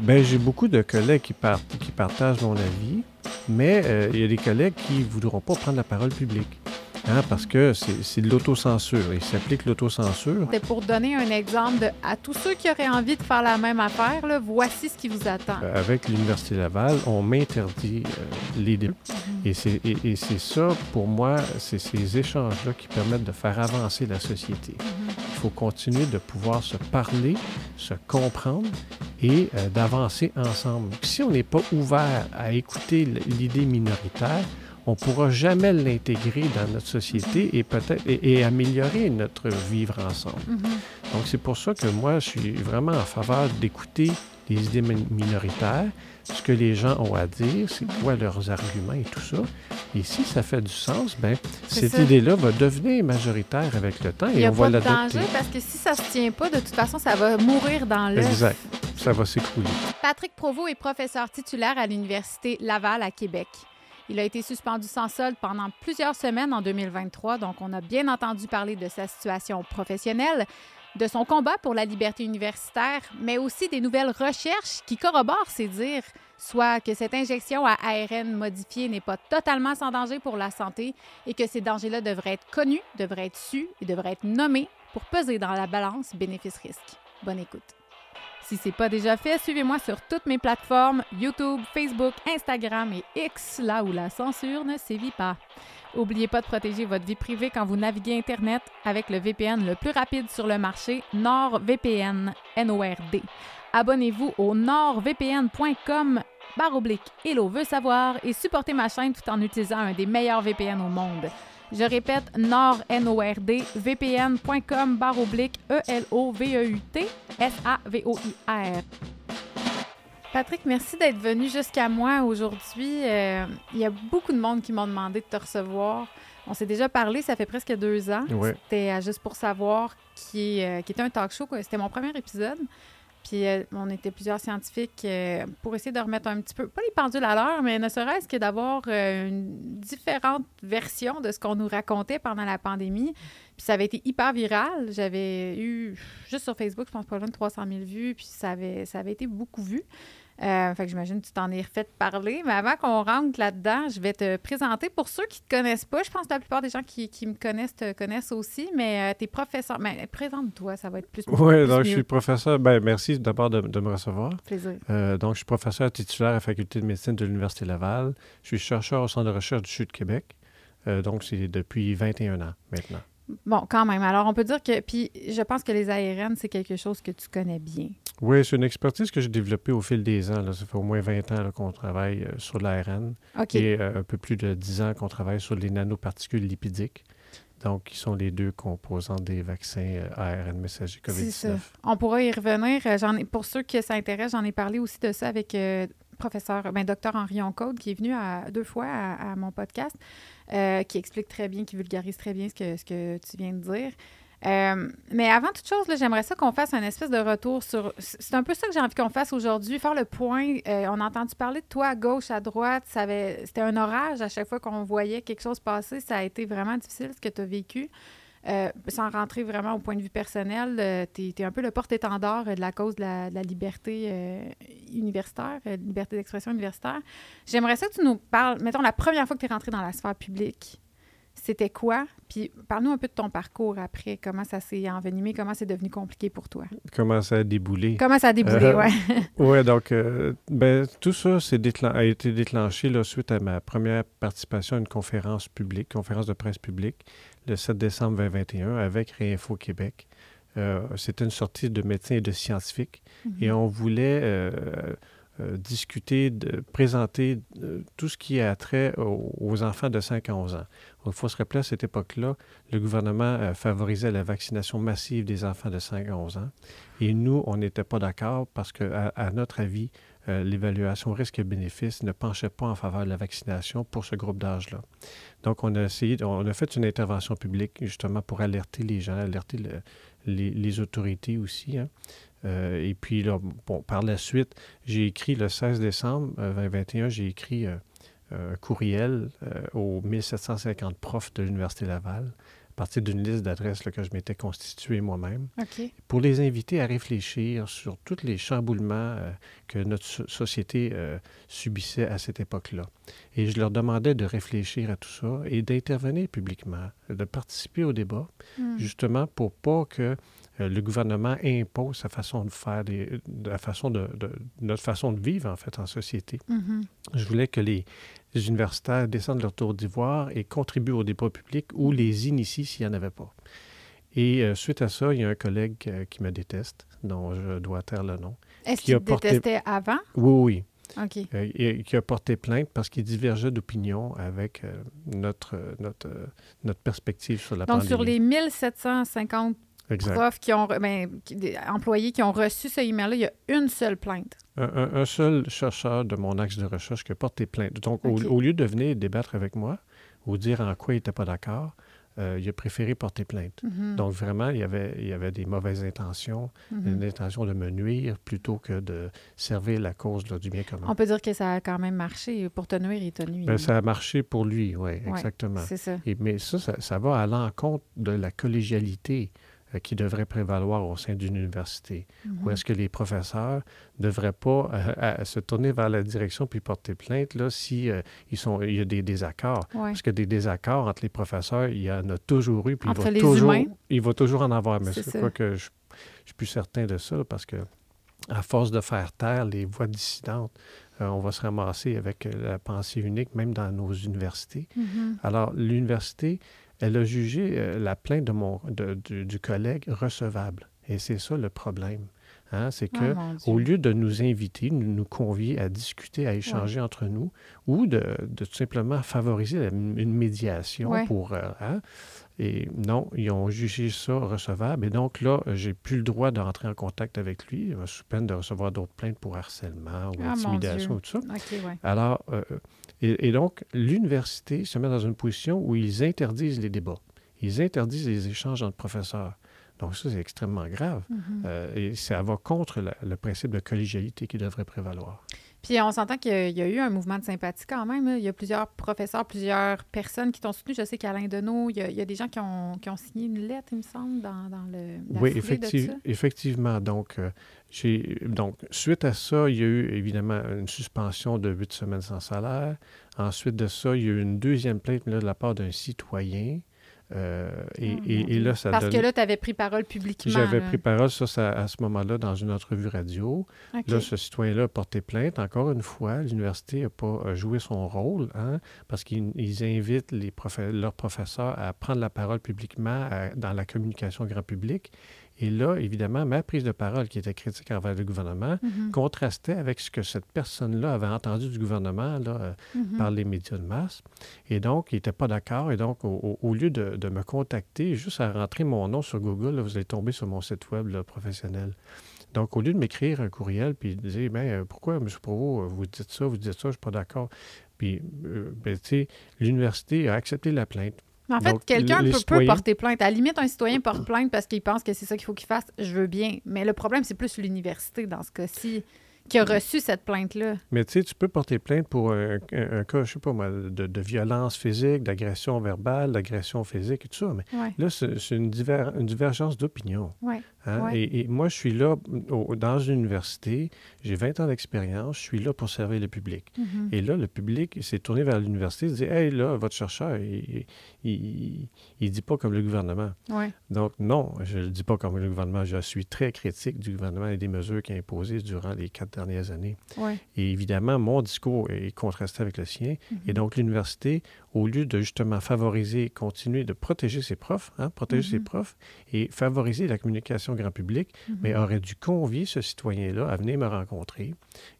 Ben, j'ai beaucoup de collègues qui, partagent mon avis, mais euh, il y a des collègues qui ne voudront pas prendre la parole publique. Hein, parce que c'est de l'autocensure. Il s'applique l'autocensure. C'est pour donner un exemple de, à tous ceux qui auraient envie de faire la même affaire, là, voici ce qui vous attend. Euh, avec l'Université Laval, on m'interdit euh, les. Mhm. Et c'est ça, pour moi, c'est ces échanges-là qui permettent de faire avancer la société. Mhm. Il faut continuer de pouvoir se parler, se comprendre et euh, d'avancer ensemble. Si on n'est pas ouvert à écouter l'idée minoritaire, on ne pourra jamais l'intégrer dans notre société et peut-être et, améliorer notre vivre ensemble. Mm-hmm. Donc c'est pour ça que moi je suis vraiment en faveur d'écouter les idées minoritaires, ce que les gens ont à dire, c'est quoi leurs arguments et tout ça. Et si ça fait du sens, ben cette idée-là va devenir majoritaire avec le temps et on va. Il n'y a pas de danger parce que si ça ne se tient pas, de toute façon, ça va mourir dans l'œuf. Exact. Ça va s'écrouler. Patrick Provost est professeur titulaire à l'Université Laval à Québec. Il a été suspendu sans solde pendant plusieurs semaines en 2023, donc on a bien entendu parler de sa situation professionnelle, de son combat pour la liberté universitaire, mais aussi des nouvelles recherches qui corroborent ses dires, soit que cette injection à ARN modifié n'est pas totalement sans danger pour la santé et que ces dangers-là devraient être connus, devraient être su et devraient être nommés pour peser dans la balance bénéfice-risque. Bonne écoute. Si c'est pas déjà fait, suivez-moi sur toutes mes plateformes YouTube, Facebook, Instagram et X, là où la censure ne sévit pas. N'oubliez pas de protéger votre vie privée quand vous naviguez Internet avec le VPN le plus rapide sur le marché, NordVPN, N-O-R-D. Abonnez-vous au nordvpn.com barre oblique Hello veut savoir et supportez ma chaîne tout en utilisant un des meilleurs VPN au monde. Je répète, nord, N-O-R-D, vpn.com, barre oblique, E-L-O-V-E-U-T, S-A-V-O-I-R. Patrick, merci d'être venu jusqu'à moi aujourd'hui. Euh, il y a beaucoup de monde qui m'ont demandé de te recevoir. On s'est déjà parlé, ça fait presque deux ans. C'était Juste pour savoir, qui, euh, qui était un talk show. C'était mon premier épisode. Puis euh, on était plusieurs scientifiques euh, pour essayer de remettre un petit peu, pas les pendules à l'heure, mais ne serait-ce que d'avoir euh, une différente version de ce qu'on nous racontait pendant la pandémie. Puis ça avait été hyper viral. J'avais eu, juste sur Facebook, je pense pas loin de 300 000 vues, puis ça avait, ça avait été beaucoup vu. Euh, fait que j'imagine que tu t'en es refait parler. Mais avant qu'on rentre là-dedans, je vais te présenter. Pour ceux qui ne te connaissent pas, je pense que la plupart des gens qui, me connaissent te connaissent aussi, mais euh, tu es professeur. Mais présente-toi, ça va être plus. Oui, donc je suis professeur. Ben, merci d'abord de, me recevoir. Plaisir. Euh, donc, je suis professeur titulaire à la Faculté de médecine de l'Université Laval. Je suis chercheur au Centre de recherche du Sud Québec. donc, c'est depuis 21 ans maintenant. Bon, quand même. Alors, on peut dire que. Puis, je pense que les ARN, c'est quelque chose que tu connais bien. Oui, c'est une expertise que j'ai développée au fil des ans. Ça fait au moins 20 ans qu'on travaille euh, sur l'ARN. Et euh, un peu plus de 10 ans qu'on travaille sur les nanoparticules lipidiques. Donc, qui sont les deux composants des vaccins euh, ARN messager COVID-19. On pourra y revenir. J'en ai, pour ceux qui s'intéressent, j'en ai parlé aussi de ça avec professeur, ben, docteur Henri Oncode, qui est venu à, deux fois à, mon podcast, euh, qui explique très bien, qui vulgarise très bien ce que, ce que tu viens de dire. Euh, mais avant toute chose, j'aimerais ça qu'on fasse un espèce de retour sur. C'est un peu ça que j'ai envie qu'on fasse aujourd'hui, faire le point. Euh, on a entendu parler de toi à gauche, à droite. C'était un orage à chaque fois qu'on voyait quelque chose passer. Ça a été vraiment difficile ce que tu as vécu. Euh, sans rentrer vraiment au point de vue personnel, tu es, un peu le porte-étendard de la cause de la, liberté euh, universitaire, liberté d'expression universitaire. J'aimerais ça que tu nous parles, mettons, la première fois que tu es rentré dans la sphère publique, c'était quoi? Puis parle-nous un peu de ton parcours après, comment ça s'est envenimé, comment c'est devenu compliqué pour toi? Comment ça a déboulé? Comment ça a déboulé, oui. oui, donc, ben, tout ça a été déclenché là, suite à ma première participation à une conférence publique, conférence de presse publique le 7 décembre 2021 avec Réinfo Québec. Euh, c'était une sortie de médecins et de scientifiques mhm. et on voulait euh, euh, discuter, de, présenter tout ce qui a trait aux, enfants de 5 à 11 ans. Il faut se rappeler à cette époque-là, le gouvernement favorisait la vaccination massive des enfants de 5 à 11 ans et nous, on n'était pas d'accord parce que, à notre avis, euh, l'évaluation risque-bénéfice ne penchait pas en faveur de la vaccination pour ce groupe d'âge-là. Donc, on a essayé, on a fait une intervention publique justement pour alerter les gens, alerter les, autorités aussi. Hein. Euh, et puis, là, bon, par la suite, j'ai écrit le 16 décembre 2021, euh, j'ai écrit un courriel aux 1750 profs de l'Université Laval partir d'une liste d'adresses que je m'étais constituée moi-même, pour les inviter à réfléchir sur tous les chamboulements euh, que notre so- société euh, subissait à cette époque-là. Et je leur demandais de réfléchir à tout ça et d'intervenir publiquement, de participer au débat, Hmm. justement pour pas que euh, le gouvernement impose sa façon de faire, des- de la façon de, de- notre façon de vivre en fait en société. Mhm. Je voulais que les, les universitaires descendent leur tour d'ivoire et contribuent au débat public ou les initient s'il n'y en avait pas. Et euh, suite à ça, il y a un collègue euh, qui me déteste, dont je dois taire le nom. Est-ce qu'il porté- détestait avant? Oui, oui. OK. Euh, et- qui a porté plainte parce qu'il divergeait d'opinion avec euh, notre, euh, notre, euh, notre perspective sur la Donc, pandémie. sur les 1750 Exact. profs qui ont, ben, des employés qui ont reçu ce email-là, il y a une seule plainte. Un, un- un seul chercheur de mon axe de recherche qui a porté plainte. Donc, au- lieu de venir débattre avec moi ou dire en quoi il n'était pas d'accord, euh, il a préféré porter plainte. Mhm. Donc, vraiment, il y avait, il y avait des mauvaises intentions, Mhm. une intention de me nuire plutôt que de servir la cause là, du bien commun. On peut dire que ça a quand même marché. Pour te nuire, il t'a nuit. Ben, ça a marché pour lui, oui, Ouais, exactement. C'est ça. Et, mais ça, ça, ça va à l'encontre de la collégialité qui devrait prévaloir au sein d'une université? Mhm. Ou est-ce que les professeurs ne devraient pas euh, se tourner vers la direction puis porter plainte là, si euh, ils sont, il y a des désaccords? Ouais. Parce que des désaccords entre les professeurs, il y en a toujours eu. Puis Entre il va les toujours, humains? Il va toujours en avoir. Mais ça. quoi que je je suis plus certain de ça parce que à force de faire taire les voix dissidentes, euh, on va se ramasser avec euh, la pensée unique, même dans nos universités. Mhm. Alors, l'université, elle a jugé euh, la plainte de mon, de- du, du collègue recevable. Et c'est ça le problème. Hein? C'est que, Oh, mon Dieu. au lieu de nous inviter, nous, nous convier à discuter, à échanger entre nous, ou de, de tout simplement favoriser la- une médiation Ouais. pour... euh, hein? Et non, ils ont jugé ça recevable. Et donc là, j'ai plus le droit de rentrer en contact avec lui, sous peine de recevoir d'autres plaintes pour harcèlement ou Ah, intimidation ou tout ça. Ouais. Alors, euh, et, et donc, l'université se met dans une position où ils interdisent les débats. Ils interdisent les échanges entre professeurs. Donc, ça, c'est extrêmement grave. Mhm. Euh, et ça va contre la- le principe de collégialité qui devrait prévaloir. Puis on s'entend qu'il y, a- il y a eu un mouvement de sympathie quand même. là. Il y a plusieurs professeurs, plusieurs personnes qui t'ont soutenu. Je sais qu'Alain Deneau, il y, a, il y a des gens qui ont, qui ont signé une lettre, il me semble, dans, dans le. oui, de ça. effectivement. Donc, euh, donc, suite à ça, il y a eu évidemment une suspension de huit semaines sans salaire. Ensuite de ça, il y a eu une deuxième plainte là, de la part d'un citoyen. Euh, et, Oh, et- mon et Dieu. là, ça Parce que là, tu avais pris parole publiquement. J'avais pris parole, ça, ça, à ce moment-là, dans une entrevue radio. Là, ce citoyen-là a porté plainte. Encore une fois, l'université n'a pas joué son rôle, hein, parce qu'ils ils invitent les leurs professeurs à prendre la parole publiquement à- dans la communication grand public. Et là, évidemment, ma prise de parole, qui était critique envers le gouvernement, Mhm. contrastait avec ce que cette personne-là avait entendu du gouvernement là, euh, Mhm. par les médias de masse. Et donc, il n'était pas d'accord. Et donc, au, lieu de, de me contacter, juste à rentrer mon nom sur Google, là, vous allez tomber sur mon site web là, professionnel. Donc, au lieu de m'écrire un courriel puis de dire, ben, euh, pourquoi, M. Provost, euh, vous dites ça, vous dites ça, je ne suis pas d'accord. Puis, euh, ben, tu sais, l'université a accepté la plainte. Mais en fait, quelqu'un peut, porter plainte. À la limite, un citoyen porte plainte parce qu'il pense que c'est ça qu'il faut qu'il fasse. Je veux bien. Mais le problème, c'est plus l'université dans ce cas-ci qui a reçu cette plainte-là. Mais tu sais, tu peux porter plainte pour un, un- un cas, je sais pas moi, de, de violence physique, d'agression verbale, d'agression physique et tout ça. Mais là, c'est une, diver- une divergence d'opinion. oui. Hein? Ouais. Et, et moi, je suis là au- dans une université, j'ai 20 ans d'expérience, je suis là pour servir le public. Mhm. Et là, le public s'est tourné vers l'université et dit Hey, là, votre chercheur, il, il dit pas comme le gouvernement. Ouais. Donc, non, je ne le dis pas comme le gouvernement. Je suis très critique du gouvernement et des mesures qu'il a imposées durant les quatre dernières années. Ouais. Et évidemment, mon discours est contrasté avec le sien. Et donc, l'université, au lieu de justement favoriser, continuer de protéger ses profs, hein, protéger ses Mhm. profs et favoriser la communication grand public, Mhm. mais aurait dû convier ce citoyen-là à venir me rencontrer.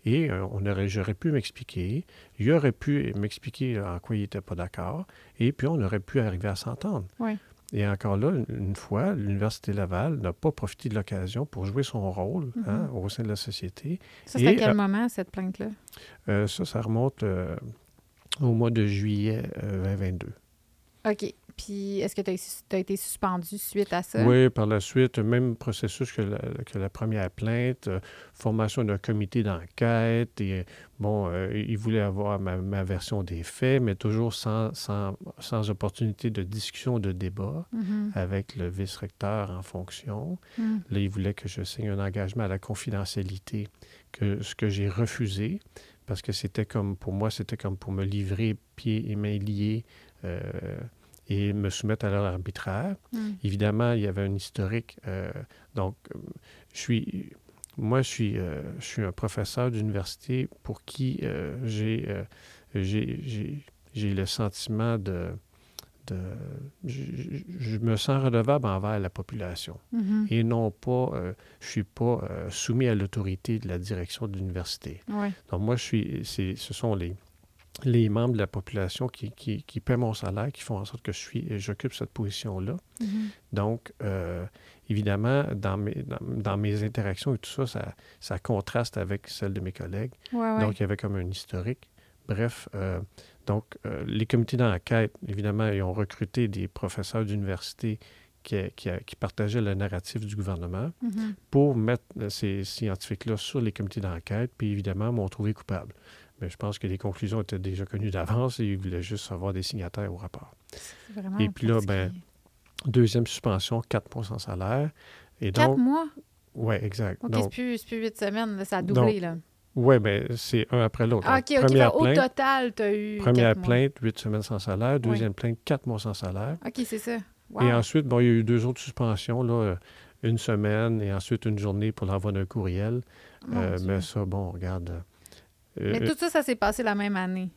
Et euh, on aurait, j'aurais pu m'expliquer. Il aurait pu m'expliquer en quoi il n'était pas d'accord. Et puis, on aurait pu arriver à s'entendre. Et encore là, une- fois, l'Université Laval n'a pas profité de l'occasion pour jouer son rôle hein, au sein de la société. Ça, c'était à quel euh, moment, cette plainte-là? Euh, ça, ça remonte au mois de juillet euh, 2022. OK. Puis est-ce que tu as, été suspendu suite à ça? Oui, par la suite, même processus que la, première plainte, euh, formation d'un comité d'enquête, et bon, euh, il voulait avoir ma, version des faits, mais toujours sans, sans, sans opportunité de discussion, de débat mm-hmm. avec le vice-recteur en fonction. Mm. Là, il voulait que je signe un engagement à la confidentialité, que, ce que j'ai refusé parce que c'était comme, pour moi, c'était comme pour me livrer pieds et mains liés euh, et me soumettre à leur arbitraire. Mm. Évidemment, il y avait un historique. Euh, donc, je suis, moi, je suis, euh, je suis un professeur d'université pour qui j'ai, j'ai, le sentiment de, de je, me sens redevable envers la population mm-hmm. et non pas, je suis pas soumis à l'autorité de la direction de l'université. Donc moi, je suis, ce sont les, les membres de la population qui, qui, paient mon salaire, qui font en sorte que je suis, j'occupe cette position-là. Mm-hmm. Donc, euh, évidemment, dans mes, dans, mes interactions et tout ça, ça, ça contraste avec celle de mes collègues. Donc, il y avait comme un historique. Bref, euh, donc, euh, les comités d'enquête, évidemment, ils ont recruté des professeurs d'université qui, qui, qui, partageaient le narratif du gouvernement mm-hmm. pour mettre ces scientifiques-là sur les comités d'enquête, puis évidemment, m'ont trouvé coupable. Mais je pense que les conclusions étaient déjà connues d'avance et ils voulaient juste avoir des signataires au rapport. Et puis là, ben, deuxième suspension, quatre mois sans salaire. Et donc, quatre mois? Oui, exact. OK, c'est plus, plus huit semaines, ça a doublé, là. Oui, bien, c'est un après l'autre. Ah, OK, OK. Première plainte, au total, tu as eu. Première plainte, huit semaines sans salaire. Deuxième plainte, quatre mois sans salaire. OK, c'est ça. Et ensuite, bon, il y a eu deux autres suspensions, là, une semaine et ensuite une journée pour l'envoi d'un courriel. Euh, mais ça, bon, regarde. Euh, mais tout ça, ça s'est passé la même année.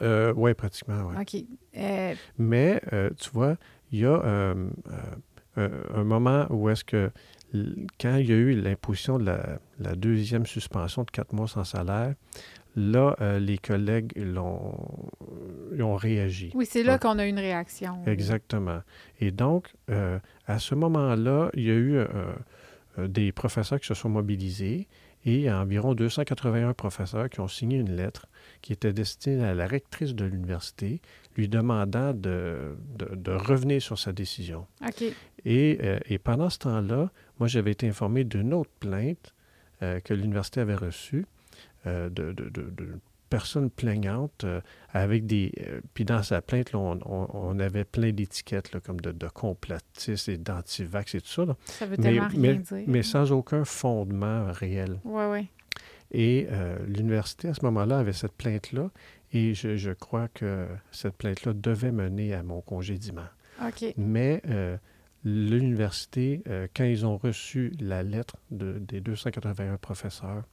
Euh, oui, pratiquement, oui. OK. Euh, mais, tu vois, il y a un moment où est-ce que, quand il y a eu l'imposition de la, deuxième suspension de quatre mois sans salaire, là, les collègues l'ont, ont réagi. Oui, c'est là qu'on a eu une réaction. Exactement. Et donc, à ce moment-là, il y a eu des professeurs qui se sont mobilisés et il y a environ 281 professeurs qui ont signé une lettre qui était destinée à la rectrice de l'université, lui demandant de, de, revenir sur sa décision. OK. Et, euh, et pendant ce temps-là, moi, j'avais été informé d'une autre plainte euh, que l'université avait reçue euh, de, de, personnes plaignantes euh, avec des. Euh, puis dans sa plainte, on, avait plein d'étiquettes comme de, de complotistes et d'antivax et tout ça. Ça veut mais, rien mais, dire. mais sans aucun fondement réel. Oui, oui. Et euh, l'université, à ce moment-là, avait cette plainte-là. Et je, crois que cette plainte-là devait mener à mon congédiement. OK. Mais l'université, quand ils ont reçu la lettre de, des 281 professeurs,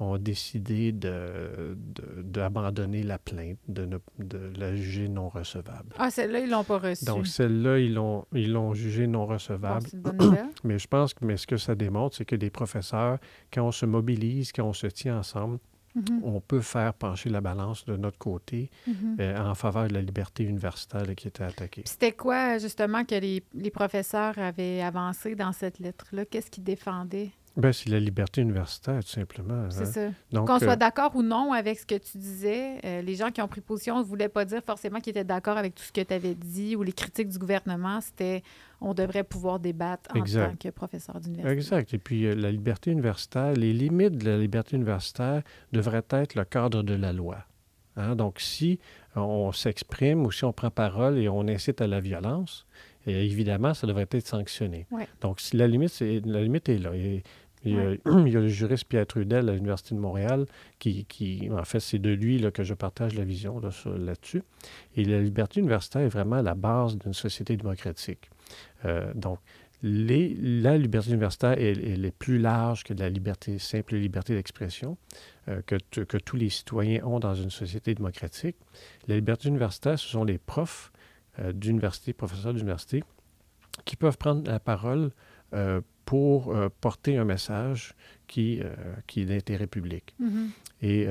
ont décidé d'abandonner de, la plainte, de, de, la juger non recevable. Ah, celle-là, ils ne l'ont pas reçue. Donc, celle-là, ils l'ont, ils l'ont jugée non recevable. bonne mais je pense que mais ce que ça démontre, c'est que des professeurs, quand on se mobilise, quand on se tient ensemble, mm-hmm. on peut faire pencher la balance de notre côté mm-hmm. euh, en faveur de la liberté universitaire qui était attaquée. C'était quoi, justement, que les, les professeurs avaient avancé dans cette lettre-là? Qu'est-ce qu'ils défendaient? Ben, c'est la liberté universitaire, tout simplement. C'est hein. ça. Qu'on soit euh, d'accord ou non avec ce que tu disais, euh, les gens qui ont pris position ne voulaient pas dire forcément qu'ils étaient d'accord avec tout ce que tu avais dit ou les critiques du gouvernement. C'était on devrait pouvoir débattre en tant que professeur d'université. Exact. Et puis, euh, la liberté universitaire, les limites de la liberté universitaire devraient être le cadre de la loi. Hein. Donc, si on s'exprime ou si on prend parole et on incite à la violence, évidemment, ça devrait être sanctionné. Donc, si la limite, c'est, la limite est là. Et il y, a, le juriste Pierre Trudel à l'Université de Montréal qui, qui en fait, c'est de lui là, que je partage la vision là-dessus. Et la liberté universitaire est vraiment la base d'une société démocratique. Euh, donc, les, la liberté universitaire, elle, est plus large que la liberté, simple liberté d'expression euh, que, que tous les citoyens ont dans une société démocratique. La liberté universitaire, ce sont les profs euh, d'université, professeurs d'université, qui peuvent prendre la parole euh, pour euh, porter un message qui, euh, qui est d'intérêt public. Mm-hmm. Et,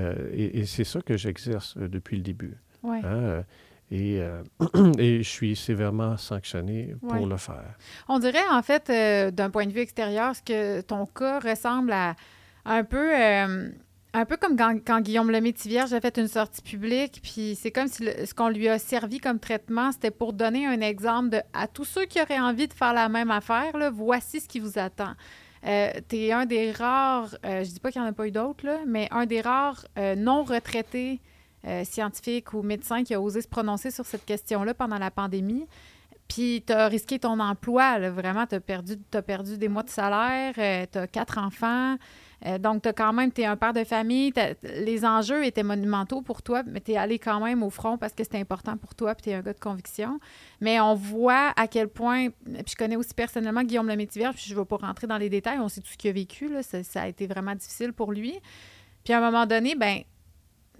et, c'est ça que j'exerce depuis le début. Hein, et, et, je suis sévèrement sanctionné pour le faire. On dirait, en fait, d'un point de vue extérieur, ce que ton cas ressemble à un peu Un peu comme quand, Guillaume Lemaitre-Vierge a fait une sortie publique, puis c'est comme si ce qu'on lui a servi comme traitement, c'était pour donner un exemple de, à tous ceux qui auraient envie de faire la même affaire, voici ce qui vous attend. Euh, tu un des rares, euh, je dis pas qu'il n'y en a pas eu d'autres, mais un des rares euh, non retraités euh, scientifiques ou médecins qui a osé se prononcer sur cette question-là pendant la pandémie. Puis tu as risqué ton emploi, vraiment, tu perdu, as perdu des mois de salaire, tu as quatre enfants. Euh, donc, tu quand même, tu es un père de famille, les enjeux étaient monumentaux pour toi, mais tu es allé quand même au front parce que c'était important pour toi, puis tu es un gars de conviction. Mais on voit à quel point, puis je connais aussi personnellement Guillaume Lemaitre-Vierge, puis je ne vais pas rentrer dans les détails, on sait tout ce qu'il a vécu, ça, ça a été vraiment difficile pour lui. Puis à un moment donné, ben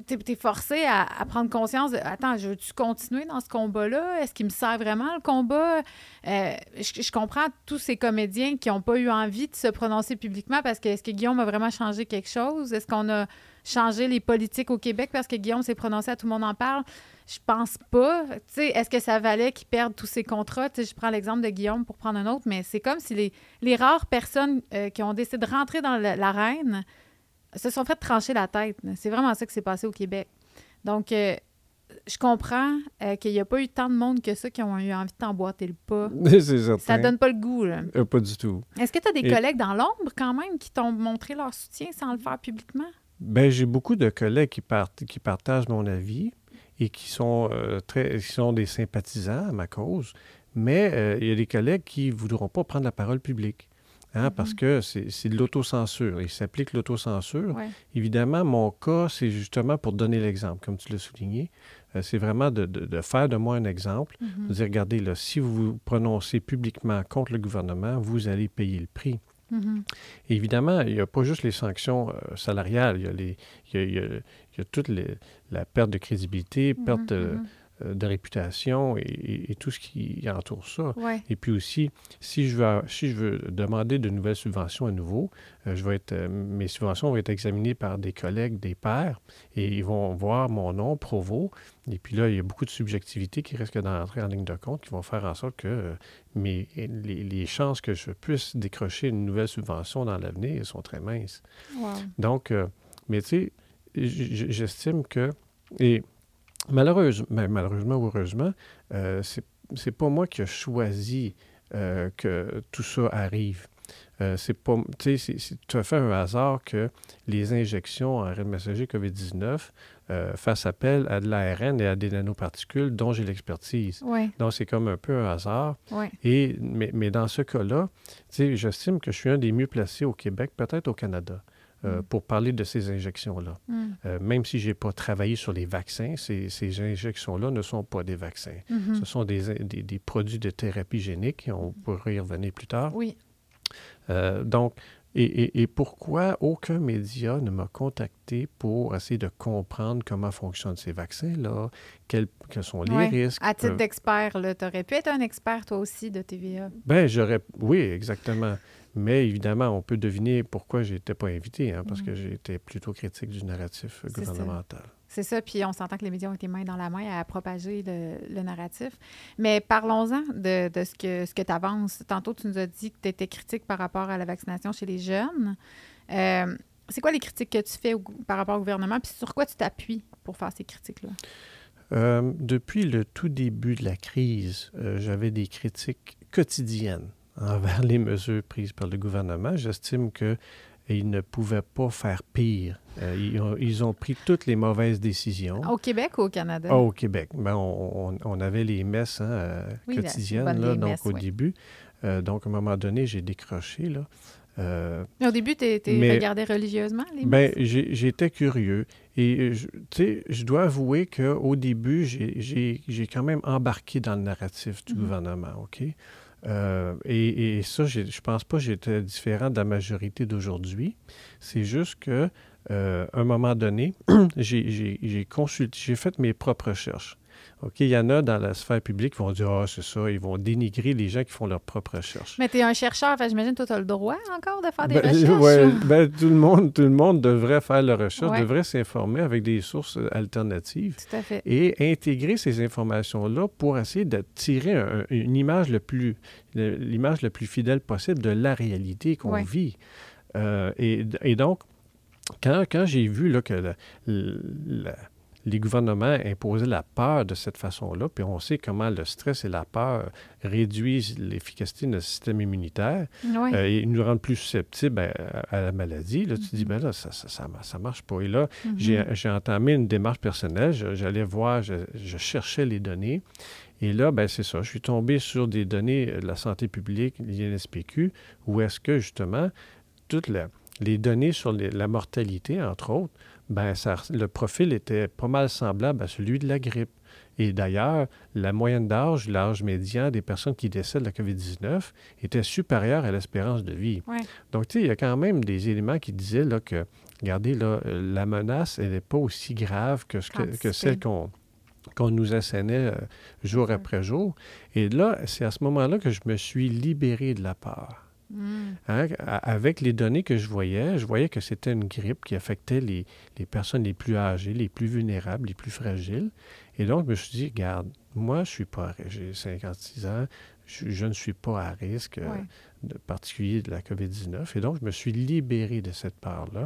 tu es, forcé à, prendre conscience de attends, je veux-tu continuer dans ce combat-là? Est-ce qu'il me sert vraiment le combat? Euh, je, comprends tous ces comédiens qui n'ont pas eu envie de se prononcer publiquement parce que est-ce que Guillaume a vraiment changé quelque chose? Est-ce qu'on a changé les politiques au Québec parce que Guillaume s'est prononcé à tout le monde en parle? Je pense pas. Est-ce que ça valait qu'il perde tous ses contrats? Je prends l'exemple de Guillaume pour prendre un autre, mais c'est comme si les, rares personnes euh, qui ont décidé de rentrer dans la- l'arène se sont fait trancher la tête. C'est vraiment ça qui s'est passé au Québec. Donc, euh, je comprends euh, qu'il n'y a pas eu tant de monde que ça qui ont eu envie de t'emboîter le pas. c'est certain. Ça donne pas le goût. là. Euh, pas du tout. Est-ce que tu as des Et- collègues dans l'ombre quand même qui t'ont montré leur soutien sans le faire publiquement? Ben, j'ai beaucoup de collègues qui, part- qui partagent mon avis et qui sont, euh, très, qui sont des sympathisants à ma cause, mais il y a des collègues qui ne voudront pas prendre la parole publique. Hein, Parce que c'est de l'autocensure. Il s'applique l'autocensure. Ouais. Évidemment, mon cas, c'est justement pour donner l'exemple, comme tu l'as souligné. Euh, c'est vraiment de, de- de faire de moi un exemple. Mhm. De dire, regardez, là, si vous vous prononcez publiquement contre le gouvernement, vous allez payer le prix. Mhm. Et évidemment, il n'y a pas juste les sanctions euh, salariales, il y a, les, il y a, il y a- il y a toute les- la perte de crédibilité, perte de, Mhm. Euh, de réputation et, et- et tout ce qui entoure ça. Ouais. Et puis aussi, si je veux, si je veux demander de nouvelles subventions à nouveau, euh, je vais être, euh, mes subventions vont être examinées par des collègues, des pairs, et ils vont voir mon nom, Provo. Et puis là, il y a beaucoup de subjectivité qui risque d'entrer en ligne de compte, qui vont faire en sorte que euh, mes, les, les chances que je puisse décrocher une nouvelle subvention dans l'avenir sont très minces. Wow. Donc, mais tu sais, j'estime que, et malheureusement, ben, malheureusement ou heureusement, euh, c'est pas moi qui ai choisi euh, que tout ça arrive. Euh, c'est pas, tu sais, c'est- tout à fait un hasard que les injections en RNA messager COVID-19 euh, fassent appel à de l'ARN et à des nanoparticules dont j'ai l'expertise. Ouais. Donc, c'est comme un peu un hasard. Ouais. Et, mais, mais dans ce cas-là, tu sais, j'estime que je suis un des mieux placés au Québec, peut-être au Canada, euh, Mm. pour parler de ces injections-là. Mm. Euh, même si je n'ai pas travaillé sur les vaccins, ces, ces injections-là ne sont pas des vaccins. Mhm. Ce sont des, des, des produits de thérapie génique, et on pourrait y revenir plus tard. Oui. Euh, donc, et, et- et pourquoi aucun média ne m'a contacté pour essayer de comprendre comment fonctionnent ces vaccins-là, quels, quels sont les Ouais. risques? À titre euh, d'expert, tu aurais pu être un expert toi aussi de TVA. Ben, j'aurais. Oui, exactement. Mais évidemment, on peut deviner pourquoi je n'étais pas invité, hein, parce que j'étais plutôt critique du narratif euh, gouvernemental. C'est ça, puis on s'entend que les médias ont été main dans la main à propager le, le narratif. Mais parlons-en de, de ce que, ce que tu avances. Tantôt, tu nous as dit que tu étais critique par rapport à la vaccination chez les jeunes. Euh, c'est quoi les critiques que tu fais au par rapport au gouvernement, puis sur quoi tu t'appuies pour faire ces critiques-là? Euh, depuis le tout début de la crise, euh, j'avais des critiques quotidiennes envers les mesures prises par le gouvernement. J'estime qu'ils ne pouvaient pas faire pire. Euh, ils, ont, ils ont pris toutes les mauvaises décisions. Au Québec ou au Canada? Ah, au Québec. Ben, on, on- on avait les messes hein, euh, Oui, quotidiennes, là, donc messes, au oui. début. Euh, donc, à un moment donné, j'ai décroché. Là. Euh, au début, tu regardé religieusement, les ben, j'étais curieux. Et, je- je dois avouer qu'au début, j'ai- quand même embarqué dans le narratif du Mhm. gouvernement, OK? Euh, et, ça, je pense pas que j'étais différent de la majorité d'aujourd'hui. C'est juste que, euh, à un moment donné, j'ai consulté, j'ai fait mes propres recherches. OK? Il y en a dans la sphère publique qui vont dire Ah, c'est ça, ils vont dénigrer les gens qui font leurs propres recherches. Mais tu es un chercheur, j'imagine que toi, tu as le droit encore de faire des Ben, recherches? ouais, ou- ben, tout, le monde, tout le monde devrait faire la recherche, Ouais. devrait s'informer avec des sources euh, alternatives Tout à fait. et intégrer ces informations-là pour essayer de tirer un- une image le plus l'image le plus fidèle possible de la réalité qu'on Ouais. vit. Euh, et, et donc, quand, quand j'ai vu là, que les gouvernements imposaient la peur de cette façon-là, puis on sait comment le stress et la peur réduisent l'efficacité de notre système immunitaire euh, et nous rendent plus susceptibles à, la maladie. Là, tu te dis, mm-hmm. ben là, ça ne ça, marche pas. Et là, mm-hmm. j'ai entamé une démarche personnelle. J'allais voir, je, je, cherchais les données. Et là, ben c'est ça. Je suis tombé sur des données de la santé publique, l'INSPQ, où est-ce que, justement, toutes les données sur la mortalité, entre autres, ben ça, le profil était pas mal semblable à celui de la grippe. Et d'ailleurs, la moyenne d'âge, l'âge médian des personnes qui décèdent de la COVID-19 était supérieure à l'espérance de vie. Donc, tu sais, il y a quand même des éléments qui disaient là, que, regardez, là, la menace, elle n'est pas aussi grave que, ce que celle qu'on qu'on nous assénait euh, jour après jour. Et là, c'est à ce moment-là que je me suis libéré de la peur. Hein, avec les données que je voyais, je voyais que c'était une grippe qui affectait les, les, personnes les plus âgées, les plus vulnérables, les plus fragiles. Et donc, je me suis dit, regarde, moi, je suis pas, j'ai 56 ans, je, ne suis pas à risque. Euh, de particulier de la COVID-19. Et donc, je me suis libéré de cette part-là.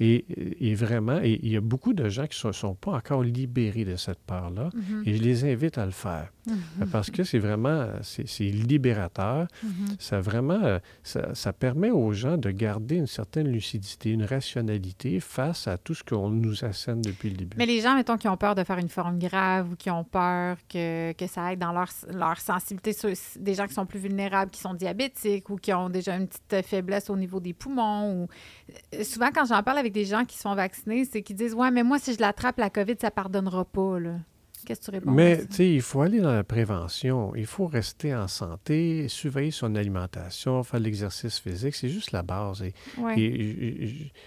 Et, et, vraiment, et il y a beaucoup de gens qui ne sont, pas encore libérés de cette part-là. Mm-hmm. Et je les invite à le faire. Mm-hmm. Parce que c'est vraiment, c'est libérateur. Mm-hmm. Ça vraiment, ça, ça, permet aux gens de garder une certaine lucidité, une rationalité face à tout ce qu'on nous assène depuis le début. Mais les gens, mettons, qui ont peur de faire une forme grave ou qui ont peur que, que ça aide dans leur, leur sensibilité, des gens qui sont plus vulnérables, qui sont diabétiques, ou qui ont déjà une petite faiblesse au niveau des poumons. Ou... Euh, souvent, quand j'en parle avec des gens qui se font vacciner, c'est qu'ils disent Ouais, mais moi, si je l'attrape, la COVID, ça pardonnera pas. Qu'est-ce que tu réponds? Mais, tu sais, il faut aller dans la prévention. Il faut rester en santé, surveiller son alimentation, faire l'exercice physique. C'est juste la base. Et,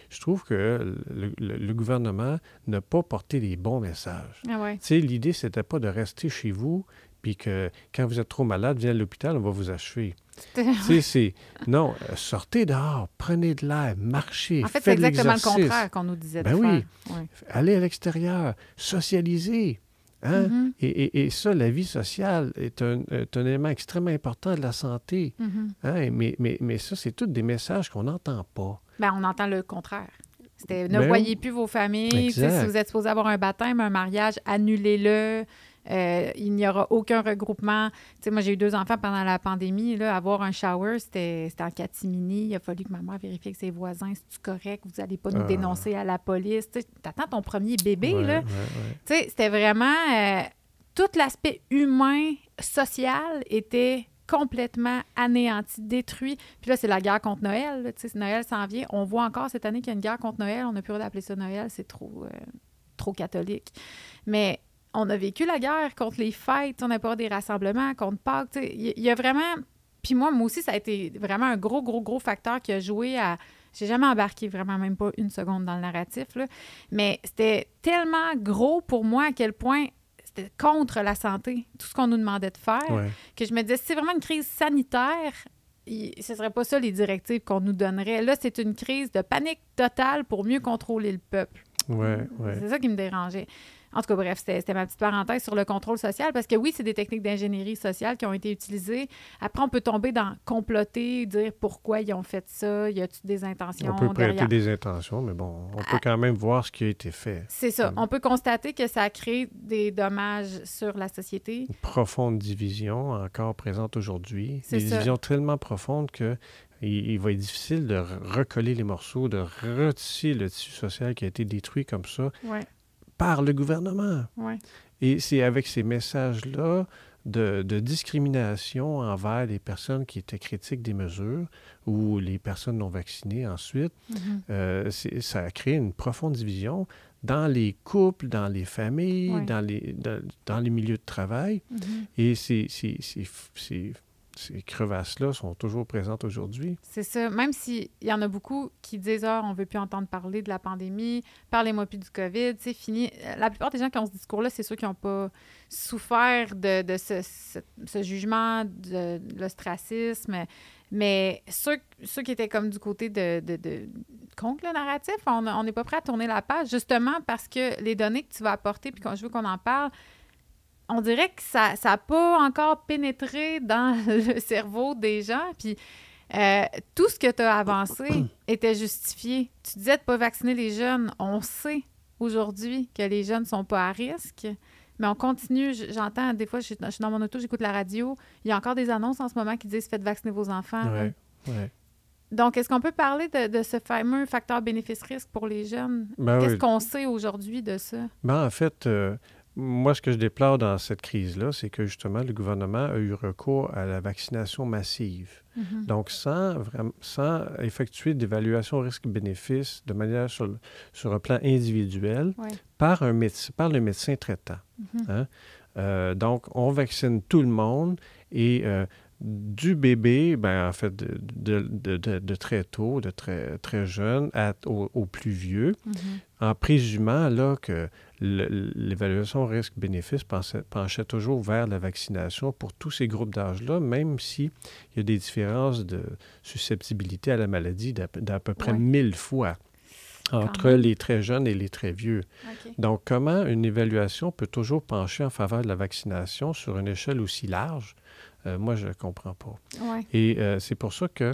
je trouve que le, gouvernement n'a pas porté les bons messages. Ah tu sais, l'idée, c'était pas de rester chez vous puis que quand vous êtes trop malade, viens à l'hôpital, on va vous achever. C'est... Non, euh, sortez dehors, prenez de l'air, marchez, En fait, c'est exactement le contraire qu'on nous disait ben oui. Allez à l'extérieur, socialisez. Hein? Mm-hmm. et, et, ça, la vie sociale est un, élément extrêmement important de la santé. Mm-hmm. hein? mais, mais, mais, ça, c'est tous des messages qu'on n'entend pas. Bien, on entend le contraire. C'était ne ben voyez plus vos familles. Si vous êtes supposé avoir un baptême, un mariage, annulez-le. Euh, il n'y aura aucun regroupement. Tu sais, moi, j'ai eu deux enfants pendant la pandémie. Là, avoir un shower, c'était en catimini. Il a fallu que ma mère vérifie que ses voisins, c'est correct, vous n'allez pas nous ah. dénoncer à la police. Tu attends ton premier bébé. là. Tu sais, c'était vraiment... Euh, tout l'aspect humain, social était complètement anéanti, détruit. Puis là, c'est la guerre contre Noël. Tu sais, Noël s'en vient. On voit encore cette année qu'il y a une guerre contre Noël. On n'a plus le d'appeler ça Noël. C'est trop, euh, trop catholique. Mais on a vécu la guerre contre les fêtes, on n'a pas des rassemblements, contre Pâques. Il y, a vraiment. Puis moi, moi aussi, ça a été vraiment un gros, gros, gros facteur qui a joué à. J'ai jamais embarqué vraiment même pas une seconde dans le narratif, là. mais c'était tellement gros pour moi à quel point c'était contre la santé, tout ce qu'on nous demandait de faire, que je me disais, si c'est vraiment une crise sanitaire, ce serait pas ça les directives qu'on nous donnerait. Là, c'est une crise de panique totale pour mieux contrôler le peuple. Ouais, ouais. C'est ça qui me dérangeait. En tout cas, bref, c'était ma petite parenthèse sur le contrôle social parce que oui, c'est des techniques d'ingénierie sociale qui ont été utilisées. Après, on peut tomber dans comploter, dire pourquoi ils ont fait ça, y a-t-il des intentions? On peut prêter des intentions, mais bon, on peut ah. quand même voir ce qui a été fait. C'est ça. On peut constater que ça a créé des dommages sur la société. Une profonde division encore présente aujourd'hui. Des divisions tellement profondes que il, va être difficile de recoller les morceaux, de retisser le tissu social qui a été détruit comme ça ouais par le gouvernement. Et c'est avec ces messages-là de, discrimination envers les personnes qui étaient critiques des mesures ou les personnes non vaccinées ensuite, mm-hmm. euh, ça a créé une profonde division dans les couples, dans les familles, dans, les, dans, les milieux de travail. Mm-hmm. Et c'est ces crevasses-là sont toujours présentes aujourd'hui. C'est ça. Même s'il y en a beaucoup qui disent Ah, on ne veut plus entendre parler de la pandémie, parlez-moi plus du COVID, c'est fini. La plupart des gens qui ont ce discours-là, c'est ceux qui n'ont pas souffert de, de ce, jugement, de, l'ostracisme. Mais ceux, qui étaient comme du côté de, de, contre le narratif, on n'est pas prêt à tourner la page, justement parce que les données que tu vas apporter, puis quand je veux qu'on en parle, on dirait que ça n'a pas encore pénétré dans le cerveau des gens. Puis Euh, tout ce que tu as avancé était justifié. Tu disais de ne pas vacciner les jeunes. On sait aujourd'hui que les jeunes ne sont pas à risque. Mais on continue. J'entends, des fois, je suis dans mon auto, j'écoute la radio. Il y a encore des annonces en ce moment qui disent Faites vacciner vos enfants. Donc, est-ce qu'on peut parler de, ce fameux facteur bénéfice-risque pour les jeunes? Ben Qu'est-ce qu'on sait aujourd'hui de ça? Ben, en fait, euh, moi, ce que je déplore dans cette crise-là, c'est que justement, le gouvernement a eu recours à la vaccination massive. Mhm. Donc, sans, sans effectuer d'évaluation risque-bénéfice de manière sur, sur un plan individuel par, un médecin, par le médecin traitant. Mhm. Hein. Euh, donc, on vaccine tout le monde et euh, du bébé, ben, en fait, de, très tôt, de très, très jeune au, plus vieux, mhm. en présumant là, que l'évaluation risque-bénéfice penchait toujours vers la vaccination pour tous ces groupes d'âge-là, même s'il y a des différences de susceptibilité à la maladie d'à peu près mille fois entre les très jeunes et les très vieux. Donc, comment une évaluation peut toujours pencher en faveur de la vaccination sur une échelle aussi large? Euh, moi, je ne comprends pas. Et euh, c'est pour ça que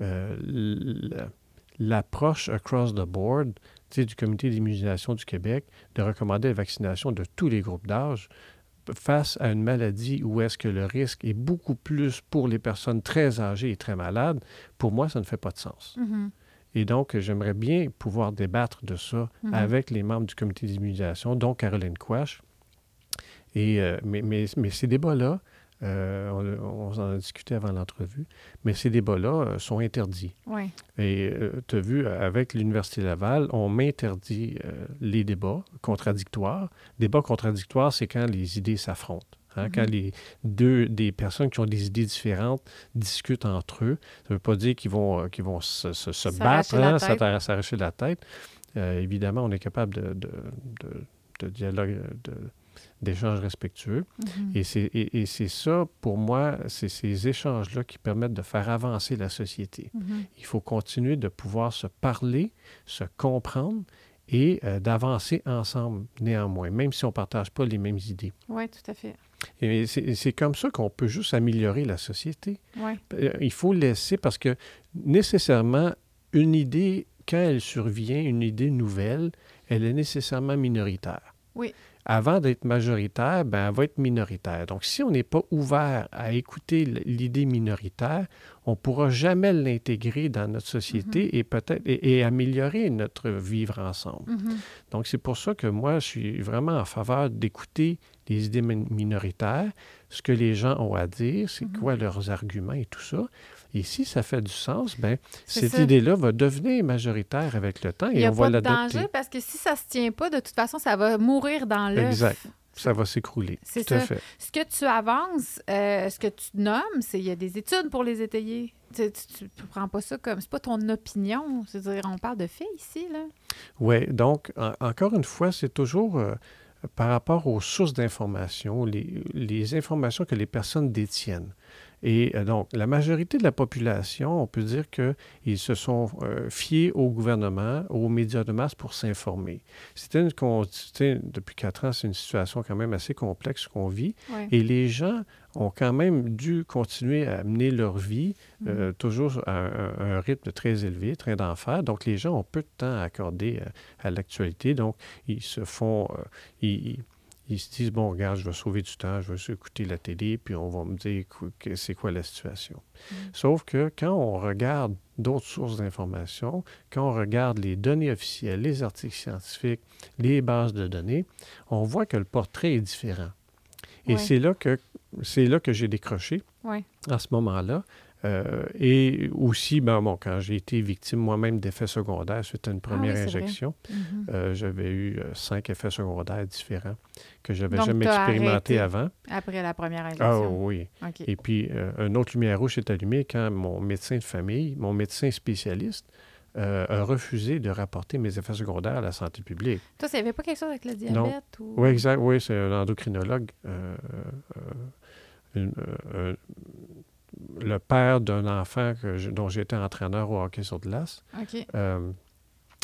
euh, l'approche across the board du Comité d'immunisation du Québec de recommander la vaccination de tous les groupes d'âge face à une maladie où est-ce que le risque est beaucoup plus pour les personnes très âgées et très malades, pour moi, ça ne fait pas de sens. Mm-hmm. Et donc, j'aimerais bien pouvoir débattre de ça Mm-hmm. avec les membres du comité d'immunisation, dont Caroline Quash. Et, mais, mais, mais, ces débats-là, euh, on, en a discuté avant l'entrevue, mais ces débats-là euh, sont interdits. Oui. Et euh, tu as vu, avec l'Université Laval, on m'interdit les débats contradictoires. Débat contradictoire, c'est quand les idées s'affrontent. Hein, Quand Mhm. les deux des personnes qui ont des idées différentes discutent entre eux, ça ne veut pas dire qu'ils vont, qu'ils vont se, se, se battre, hein, s'arracher la tête. évidemment, on est capable de, de, de, de dialogue, de- d'échanges respectueux. Et c'est, et, c'est ça, pour moi, c'est ces échanges-là qui permettent de faire avancer la société. Mhm. Il faut continuer de pouvoir se parler, se comprendre et euh, d'avancer ensemble néanmoins, même si on ne partage pas les mêmes idées. Oui, tout à fait. Et c'est, comme ça qu'on peut juste améliorer la société. Oui. Euh, Il faut laisser, parce que nécessairement, une idée, quand elle survient, une idée nouvelle, elle est nécessairement minoritaire. Oui. Avant d'être majoritaire, ben, elle va être minoritaire. Donc, si on n'est pas ouvert à écouter l'idée minoritaire, on ne pourra jamais l'intégrer dans notre société et peut-être et, et améliorer notre vivre ensemble. Mhm. Donc, c'est pour ça que moi, je suis vraiment en faveur d'écouter les idées min- minoritaires, ce que les gens ont à dire, c'est Mhm. quoi leurs arguments et tout ça. Et si ça fait du sens, ben cette idée-là va devenir majoritaire avec le temps Il n'y et a on va pas de l'adopter. danger parce que si ça ne se tient pas, de toute façon, ça va mourir dans l'œuf. Exact. Ça va s'écrouler. C'est Tout à ça. fait. Ce que tu avances, euh, ce que tu nommes, c'est il y a des études pour les étayer. Tu ne prends pas ça comme... C'est pas ton opinion. C'est-à-dire, on parle de faits ici, là. Oui, donc, en- encore une fois, c'est toujours euh, par rapport aux sources d'information, les, les informations que les personnes détiennent. Et euh, donc, la majorité de la population, on peut dire qu'ils se sont euh, fiés au gouvernement, aux médias de masse pour s'informer. C'était une, depuis quatre ans, c'est une situation quand même assez complexe qu'on vit. Ouais. Et les gens ont quand même dû continuer à mener leur vie Mhm. euh, toujours à un, un rythme très élevé, train d'enfer. Donc, les gens ont peu de temps à accorder euh, à l'actualité. Donc, ils se font... euh, ils, ils- se disent, bon, regarde, je vais sauver du temps, je vais écouter la télé, puis on va me dire qu- que c'est quoi la situation. Mhm. Sauf que quand on regarde d'autres sources d'information, quand on regarde les données officielles, les articles scientifiques, les bases de données, on voit que le portrait est différent. Et Ouais. c'est là que c'est là que j'ai décroché Ouais. à ce moment-là. Euh, et aussi, ben, bon, quand j'ai été victime moi-même d'effets secondaires suite à une première Ah oui, vrai. injection, Mhm. euh, j'avais eu euh, cinq effets secondaires différents que j'avais Donc, jamais arrêté. avant. Après la première Ah injection. oui. OK. Et puis, euh, une autre lumière rouge s'est allumée quand mon médecin de famille, mon médecin spécialiste, a refusé de rapporter mes effets secondaires à la santé publique. Toi, ça n'y avait pas quelque chose avec le diabète? Ou... Oui, exact. Oui, c'est un endocrinologue. une- euh, un- le père d'un enfant que je- dont j'étais entraîneur au hockey sur glace. Euh,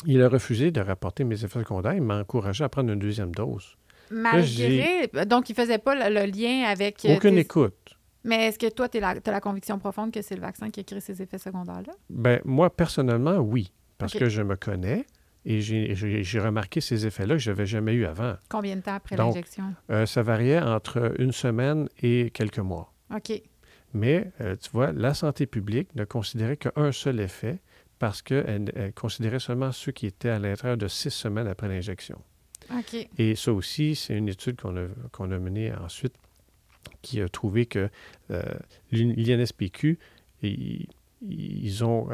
il a refusé de rapporter mes effets secondaires. Il m'a encouragé à prendre une deuxième dose. Malgré... Donc, il ne faisait pas le, le lien avec... euh, Aucune tes- écoute. Mais est-ce que toi, tu as la conviction profonde que c'est le vaccin qui a créé ces effets secondaires-là? Ben moi, personnellement, oui. Parce que je me connais et j'ai remarqué ces effets-là que je n'avais jamais eu avant. Combien de temps après l'injection? Euh, ça variait entre une semaine et quelques mois. OK. Mais, euh, tu vois, la santé publique ne considérait qu'un seul effet parce qu'elle elle considérait seulement ceux qui étaient à l'intérieur de six semaines après l'injection. Et ça aussi, c'est une étude qu'on a, qu'on a menée ensuite qui a trouvé que euh, l'INSPQ, ils, ils ont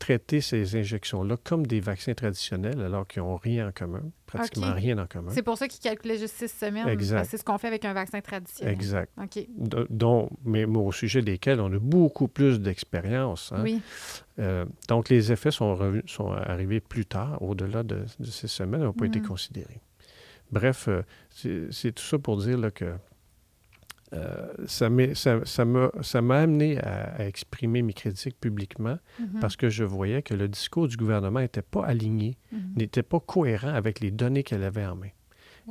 traiter ces injections-là comme des vaccins traditionnels alors qu'ils n'ont rien en commun, pratiquement rien en commun. C'est pour ça qu'ils calculaient juste six semaines. Exact. C'est ce qu'on fait avec un vaccin traditionnel. Exact. OK. dont, mais, au sujet desquels on a beaucoup plus d'expérience. Hein. Oui. Euh, donc, les effets sont, revenus, sont arrivés plus tard, au-delà de, six semaines, n'ont pas été mm. considérés. Bref, euh, c'est tout ça pour dire là, que euh, ça m'a amené à, exprimer mes critiques publiquement mm-hmm. parce que je voyais que le discours du gouvernement n'était pas aligné, mm-hmm. n'était pas cohérent avec les données qu'elle avait en main.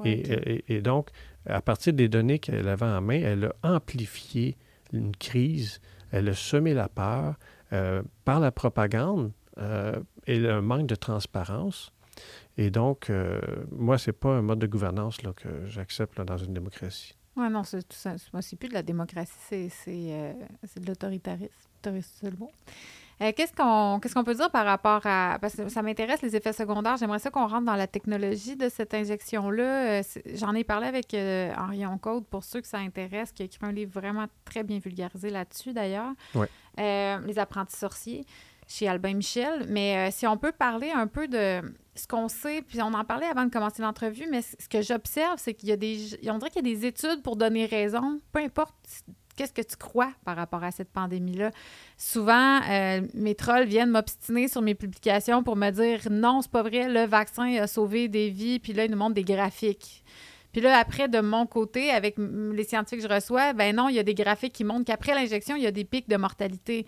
et, donc, à partir des données qu'elle avait en main, elle a amplifié une crise, elle a semé la peur euh, par la propagande euh, et un manque de transparence. Et donc, moi, ce n'est pas un mode de gouvernance là, que j'accepte dans une démocratie. Oui, non, c'est, c'est plus de la démocratie, c'est, c'est, euh, de l'autoritarisme. C'est le mot. Euh, qu'est-ce, qu'on, qu'est-ce qu'on peut dire par rapport à. Parce que ça m'intéresse, les effets secondaires. J'aimerais ça qu'on rentre dans la technologie de cette injection-là. Euh, j'en ai parlé avec Henri Oncode, pour ceux que ça intéresse, qui a écrit un livre vraiment très bien vulgarisé là-dessus, d'ailleurs. les apprentis sorciers chez Albin Michel. Mais si on peut parler un peu de ce qu'on sait, puis on en parlait avant de commencer l'entrevue, mais ce que j'observe, c'est qu'il y a des. On dirait qu'il y a des études pour donner raison, peu importe qu'est-ce que tu crois par rapport à cette pandémie-là. Souvent, euh, mes trolls viennent m'obstiner sur mes publications pour me dire non, c'est pas vrai, le vaccin a sauvé des vies, puis là, ils nous montrent des graphiques. Puis là, après, de mon côté, avec les scientifiques que je reçois, ben non, il y a des graphiques qui montrent qu'après l'injection, il y a des pics de mortalité.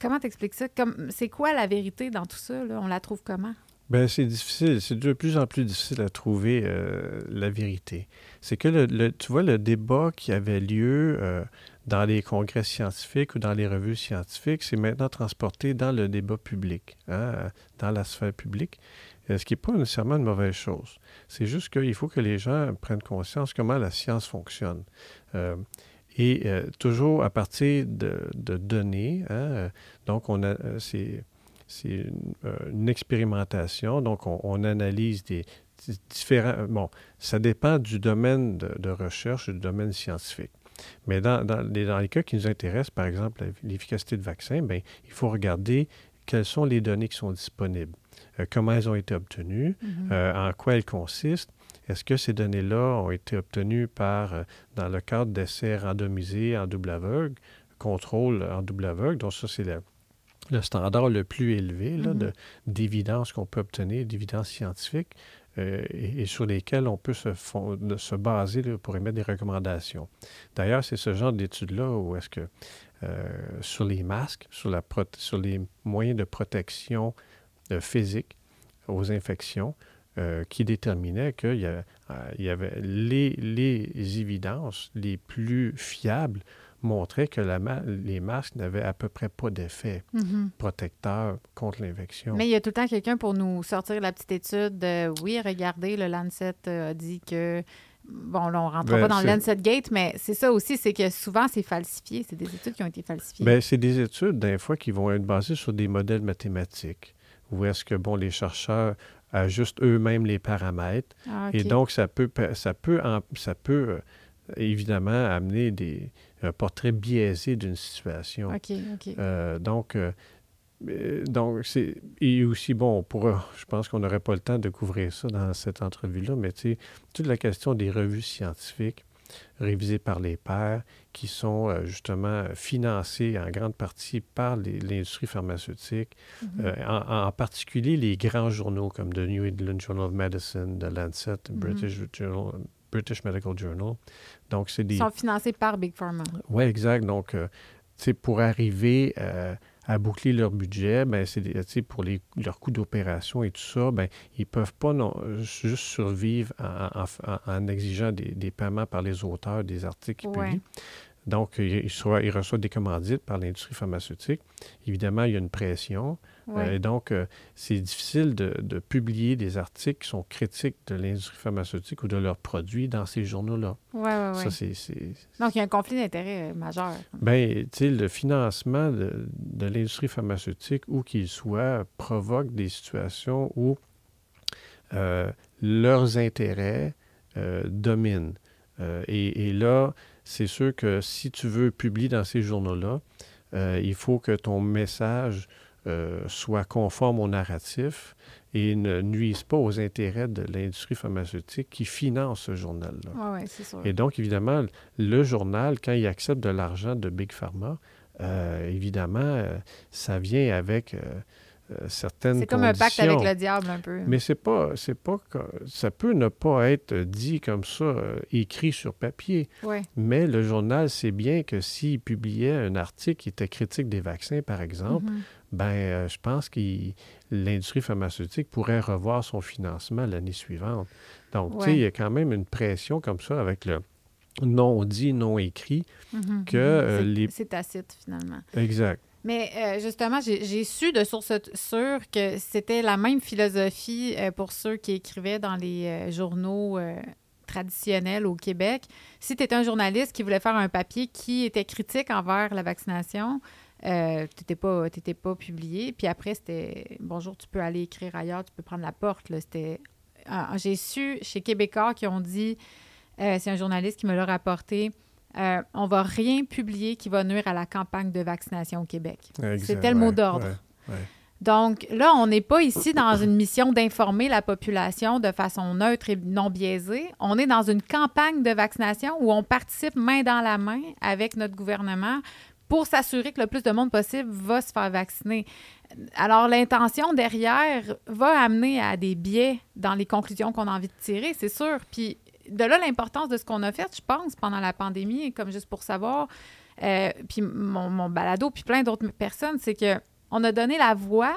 Comment t'expliques ça? C'est quoi la vérité dans tout ça? On la trouve comment? Bien, c'est difficile. C'est de plus en plus difficile à trouver euh, la vérité. C'est que, le, tu vois, le débat qui avait lieu euh, dans les congrès scientifiques ou dans les revues scientifiques, c'est maintenant transporté dans le débat public, hein, dans la sphère publique, euh, ce qui n'est pas nécessairement une mauvaise chose. C'est juste qu'il faut que les gens prennent conscience comment la science fonctionne. Et toujours à partir de, de données, hein, donc on a, c'est c'est euh, une, expérimentation. Donc, on, analyse des, différents... Bon, ça dépend du domaine de, recherche, du domaine scientifique. Mais dans, les, cas qui nous intéressent, par exemple, l'efficacité de vaccin, bien, il faut regarder quelles sont les données qui sont disponibles, euh, comment elles ont été obtenues, mm-hmm. euh, en quoi elles consistent. Est-ce que ces données-là ont été obtenues par, dans le cadre d'essais randomisés en double aveugle, contrôle en double aveugle, donc ça c'est le standard le plus élevé mm-hmm. d'évidence qu'on peut obtenir, d'évidence scientifique, euh, et, sur lesquelles on peut se, se baser pour émettre des recommandations. D'ailleurs, c'est ce genre d'études-là où est-ce que euh, sur les masques, sur, la sur les moyens de protection euh, physique aux infections, qui déterminaient qu'il y, y, avait les, les évidences les plus fiables montrait que la les masques n'avaient à peu près pas d'effet mhm. protecteur contre l'infection. Mais il y a tout le temps quelqu'un pour nous sortir la petite étude de oui, regardez, le Lancet a dit que. Bon, là, on ne rentre ben, pas dans le Lancet Gate, mais c'est ça aussi, c'est que souvent, c'est falsifié. C'est des études qui ont été falsifiées. Bien, c'est des études, des fois, qui vont être basées sur des modèles mathématiques. Où est-ce que, bon, les chercheurs ajustent eux-mêmes les paramètres. Ah, Et donc, ça peut, ça peut, ça peut euh, évidemment amener des, un portrait biaisé d'une situation. OK, OK. Euh, donc, euh, donc c'est. Et aussi, bon, pour, je pense qu'on n'aurait pas le temps de couvrir ça dans cette entrevue-là, mais tu sais, toute la question des revues scientifiques révisées par les pairs, qui sont euh, justement financées en grande partie par l'industrie pharmaceutique, mm-hmm. en, particulier les grands journaux comme The New England Journal of Medicine, The Lancet, mm-hmm. British Journal, British Medical Journal. Donc, c'est des... Ils sont financés par Big Pharma. Oui, exact. Donc, euh, sais, pour arriver euh, à boucler leur budget, ben, c'est pour les, leurs coûts d'opération et tout ça, ben, ils ne peuvent pas non, juste survivre en, en, exigeant des, des, paiements par les auteurs des articles qu'ils publient. Donc, il, reçoit des commandites par l'industrie pharmaceutique. Évidemment, il y a une pression. Euh, et donc, euh, c'est difficile de, de, publier des articles qui sont critiques de l'industrie pharmaceutique ou de leurs produits dans ces journaux-là. Oui, oui, oui. Donc, il y a un conflit d'intérêts majeur. Bien, tu sais, le financement de, de l'industrie pharmaceutique, où qu'il soit, provoque des situations où leurs intérêts dominent. et, et, là, c'est sûr que si tu veux publier dans ces journaux-là, euh, il faut que ton message euh, soit conforme au narratif et ne nuise pas aux intérêts de l'industrie pharmaceutique qui finance ce journal-là. C'est sûr. Et donc, évidemment, le journal, quand il accepte de l'argent de Big Pharma, euh, évidemment, ça vient avec euh, c'est comme un pacte avec le diable un peu. Mais c'est pas, c'est pas, ça peut ne pas être dit comme ça, euh, écrit sur papier. Mais le journal sait bien que s'il publiait un article qui était critique des vaccins, par exemple, mm-hmm. ben, euh, je pense que l'industrie pharmaceutique pourrait revoir son financement l'année suivante. Donc, tu sais, il y a quand même une pression comme ça avec le non dit, non écrit, mm-hmm. que mm-hmm. les... C'est tacite, finalement. Exact. Mais euh, justement, j'ai su de sources sûres que c'était la même philosophie euh, pour ceux qui écrivaient dans les euh, journaux traditionnels au Québec. Si tu étais un journaliste qui voulait faire un papier qui était critique envers la vaccination, tu n'étais pas, pas publié. Puis après, c'était bonjour, tu peux aller écrire ailleurs, tu peux prendre la porte. J'ai su chez Québécois qui ont dit, c'est un journaliste qui me l'a rapporté euh, on ne va rien publier qui va nuire à la campagne de vaccination au Québec. C'était le mot d'ordre. Donc là, on n'est pas ici dans une mission d'informer la population de façon neutre et non biaisée. On est dans une campagne de vaccination où on participe main dans la main avec notre gouvernement pour s'assurer que le plus de monde possible va se faire vacciner. Alors, l'intention derrière va amener à des biais dans les conclusions qu'on a envie de tirer, c'est sûr. Puis de là l'importance de ce qu'on a fait, je pense, pendant la pandémie, comme juste pour savoir, euh, puis mon, balado, puis plein d'autres personnes, c'est que on a donné la voix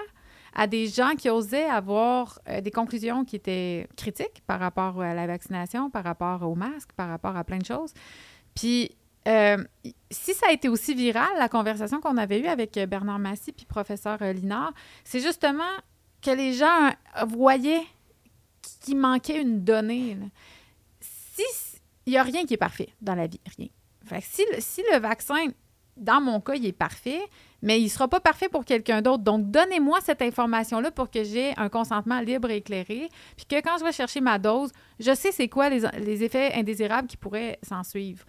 à des gens qui osaient avoir euh, des conclusions qui étaient critiques par rapport à la vaccination, par rapport au masque, par rapport à plein de choses. Puis, euh, si ça a été aussi viral, la conversation qu'on avait eue avec Bernard Massy puis professeur Linard, c'est justement que les gens voyaient qu'il manquait une donnée il n'y a rien qui est parfait dans la vie, rien. si, si le vaccin, dans mon cas, il est parfait, mais il ne sera pas parfait pour quelqu'un d'autre. Donc, donnez-moi cette information-là pour que j'ai un consentement libre et éclairé, puis que quand je vais chercher ma dose, je sais c'est quoi les, les, effets indésirables qui pourraient s'en suivre.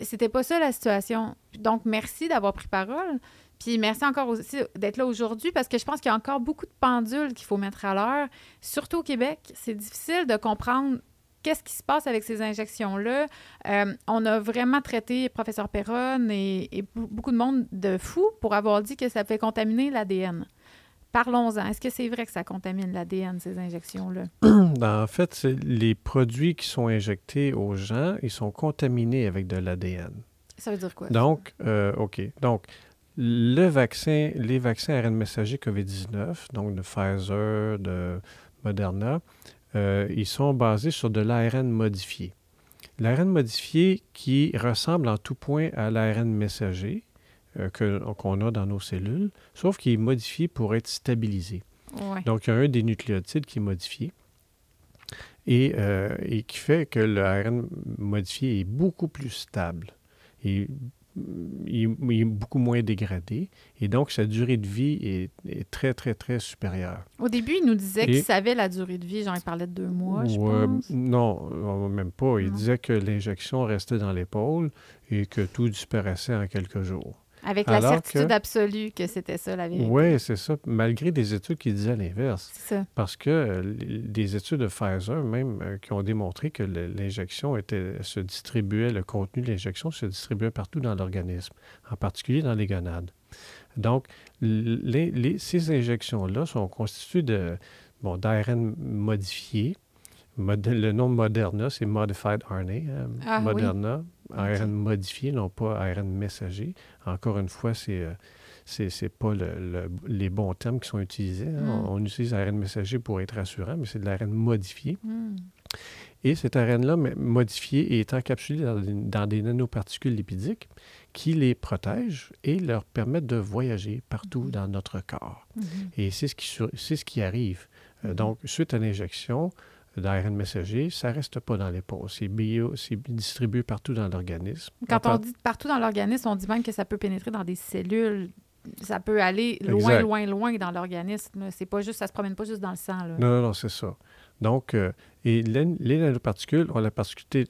C'était pas ça la situation. Donc, merci d'avoir pris parole. Puis merci encore aussi d'être là aujourd'hui parce que je pense qu'il y a encore beaucoup de pendules qu'il faut mettre à l'heure, surtout au Québec. C'est difficile de comprendre qu'est-ce qui se passe avec ces injections-là? Euh, on a vraiment traité professeur Perron et, beaucoup de monde de fou pour avoir dit que ça fait contaminer l'ADN. Parlons-en. Est-ce que c'est vrai que ça contamine l'ADN, ces injections-là? Ben, en fait, les produits qui sont injectés aux gens, ils sont contaminés avec de l'ADN. Ça veut dire quoi? Donc, euh, OK. Donc, le vaccin, les vaccins ARN messager COVID-19, donc de Pfizer, de Moderna, euh, ils sont basés sur de l'ARN modifié. L'ARN modifié qui ressemble en tout point à l'ARN messager euh, qu'on a dans nos cellules, sauf qu'il est modifié pour être stabilisé. Donc, il y a un des nucléotides qui est modifié et, euh, et qui fait que l'ARN modifié est beaucoup plus stable et il, est beaucoup moins dégradé et donc sa durée de vie est, très, très, très supérieure. Au début, il nous disait qu'il savait la durée de vie, j'en parlais de deux mois, je pense. Non, même pas. Il disait que l'injection restait dans l'épaule et que tout disparaissait en quelques jours. Avec la certitude absolue que c'était ça la vérité. Oui, c'est ça, malgré des études qui disaient l'inverse. Parce que euh, des études de Pfizer, même, euh, qui ont démontré que l'injection était, se distribuait, le contenu de l'injection se distribuait partout dans l'organisme, en particulier dans les gonades. Donc, ces injections-là sont constituées de bon, d'ARN modifié. le nom Moderna, c'est Modified RNA, hein, ah, Moderna. ARN modifié, non pas ARN messager. Encore une fois, c'est euh, c'est pas le, les bons termes qui sont utilisés. Hein. Hmm. On, utilise ARN messager pour être rassurant, mais c'est de l'ARN modifié. Hmm. Et cet ARN-là, modifié est encapsulé dans, des nanoparticules lipidiques qui les protègent et leur permettent de voyager partout mhm. dans notre corps. Et c'est ce, qui, ce qui arrive. Euh, donc, suite à l'injection, d'ARN messager, ça ne reste pas dans. C'est bio, c'est distribué partout dans l'organisme. Quand on, dit partout dans l'organisme, on dit même que ça peut pénétrer dans des cellules. Ça peut aller loin, loin, loin dans l'organisme. C'est pas juste, ça se promène pas juste dans le sang. Non, non, non, c'est ça. Donc, euh, et les, nanoparticules ont la particularité,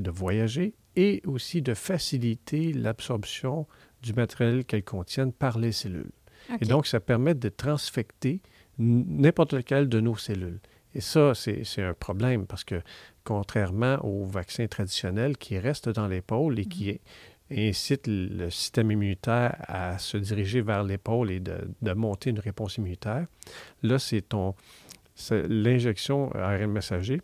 de voyager et aussi de faciliter l'absorption du matériel qu'elles contiennent par les cellules. Et donc, ça permet de transfecter n'importe lequel de nos cellules. Et ça, c'est un problème parce que contrairement aux vaccins traditionnels qui restent dans l'épaule et qui mhm. incitent le système immunitaire à se diriger vers l'épaule et de, monter une réponse immunitaire, là, c'est ton l'injection ARN messager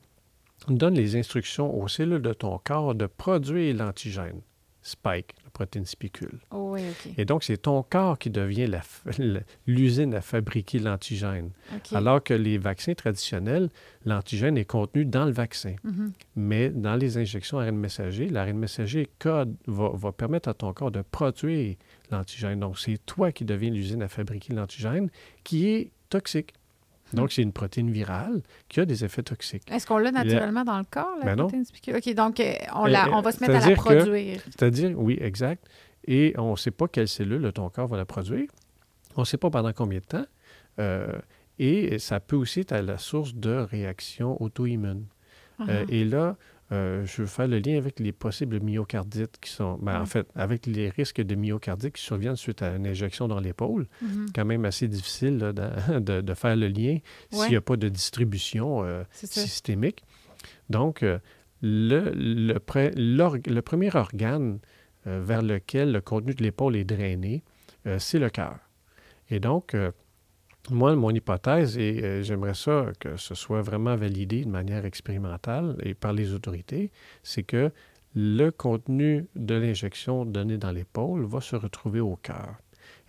donne les instructions aux cellules de ton corps de produire l'antigène spike protéine spicule. Oh Et donc, c'est ton corps qui devient l'usine à fabriquer l'antigène. Alors que les vaccins traditionnels, l'antigène est contenu dans le vaccin. Mm-hmm. Mais dans les injections ARN messager, l'ARN messager code va, va, permettre à ton corps de produire l'antigène. Donc, c'est toi qui deviens l'usine à fabriquer l'antigène qui est toxique. Donc, c'est une protéine virale qui a des effets toxiques. Est-ce qu'on l'a naturellement dans le corps, la ben protéine spicule? OK, donc euh, on, la, on va se mettre à la produire. C'est-à-dire, oui, exact. Et on ne sait pas quelle cellule ton corps va la produire. On ne sait pas pendant combien de temps. Euh, et ça peut aussi être à la source de réactions auto-immunes. Euh, uh-huh. et là, euh, je veux faire le lien avec les possibles myocardites qui sont, ben, en fait, avec les risques de myocardite qui surviennent suite à une injection dans l'épaule. Mm-hmm. Quand même assez difficile de, faire le lien s'il n'y a pas de distribution euh, systémique. Donc, euh, le, le, le, premier organe vers lequel le contenu de l'épaule est drainé, c'est le cœur. Et donc, moi, mon hypothèse, et euh, j'aimerais ça que ce soit vraiment validé de manière expérimentale et par les autorités, c'est que le contenu de l'injection donnée dans l'épaule va se retrouver au cœur.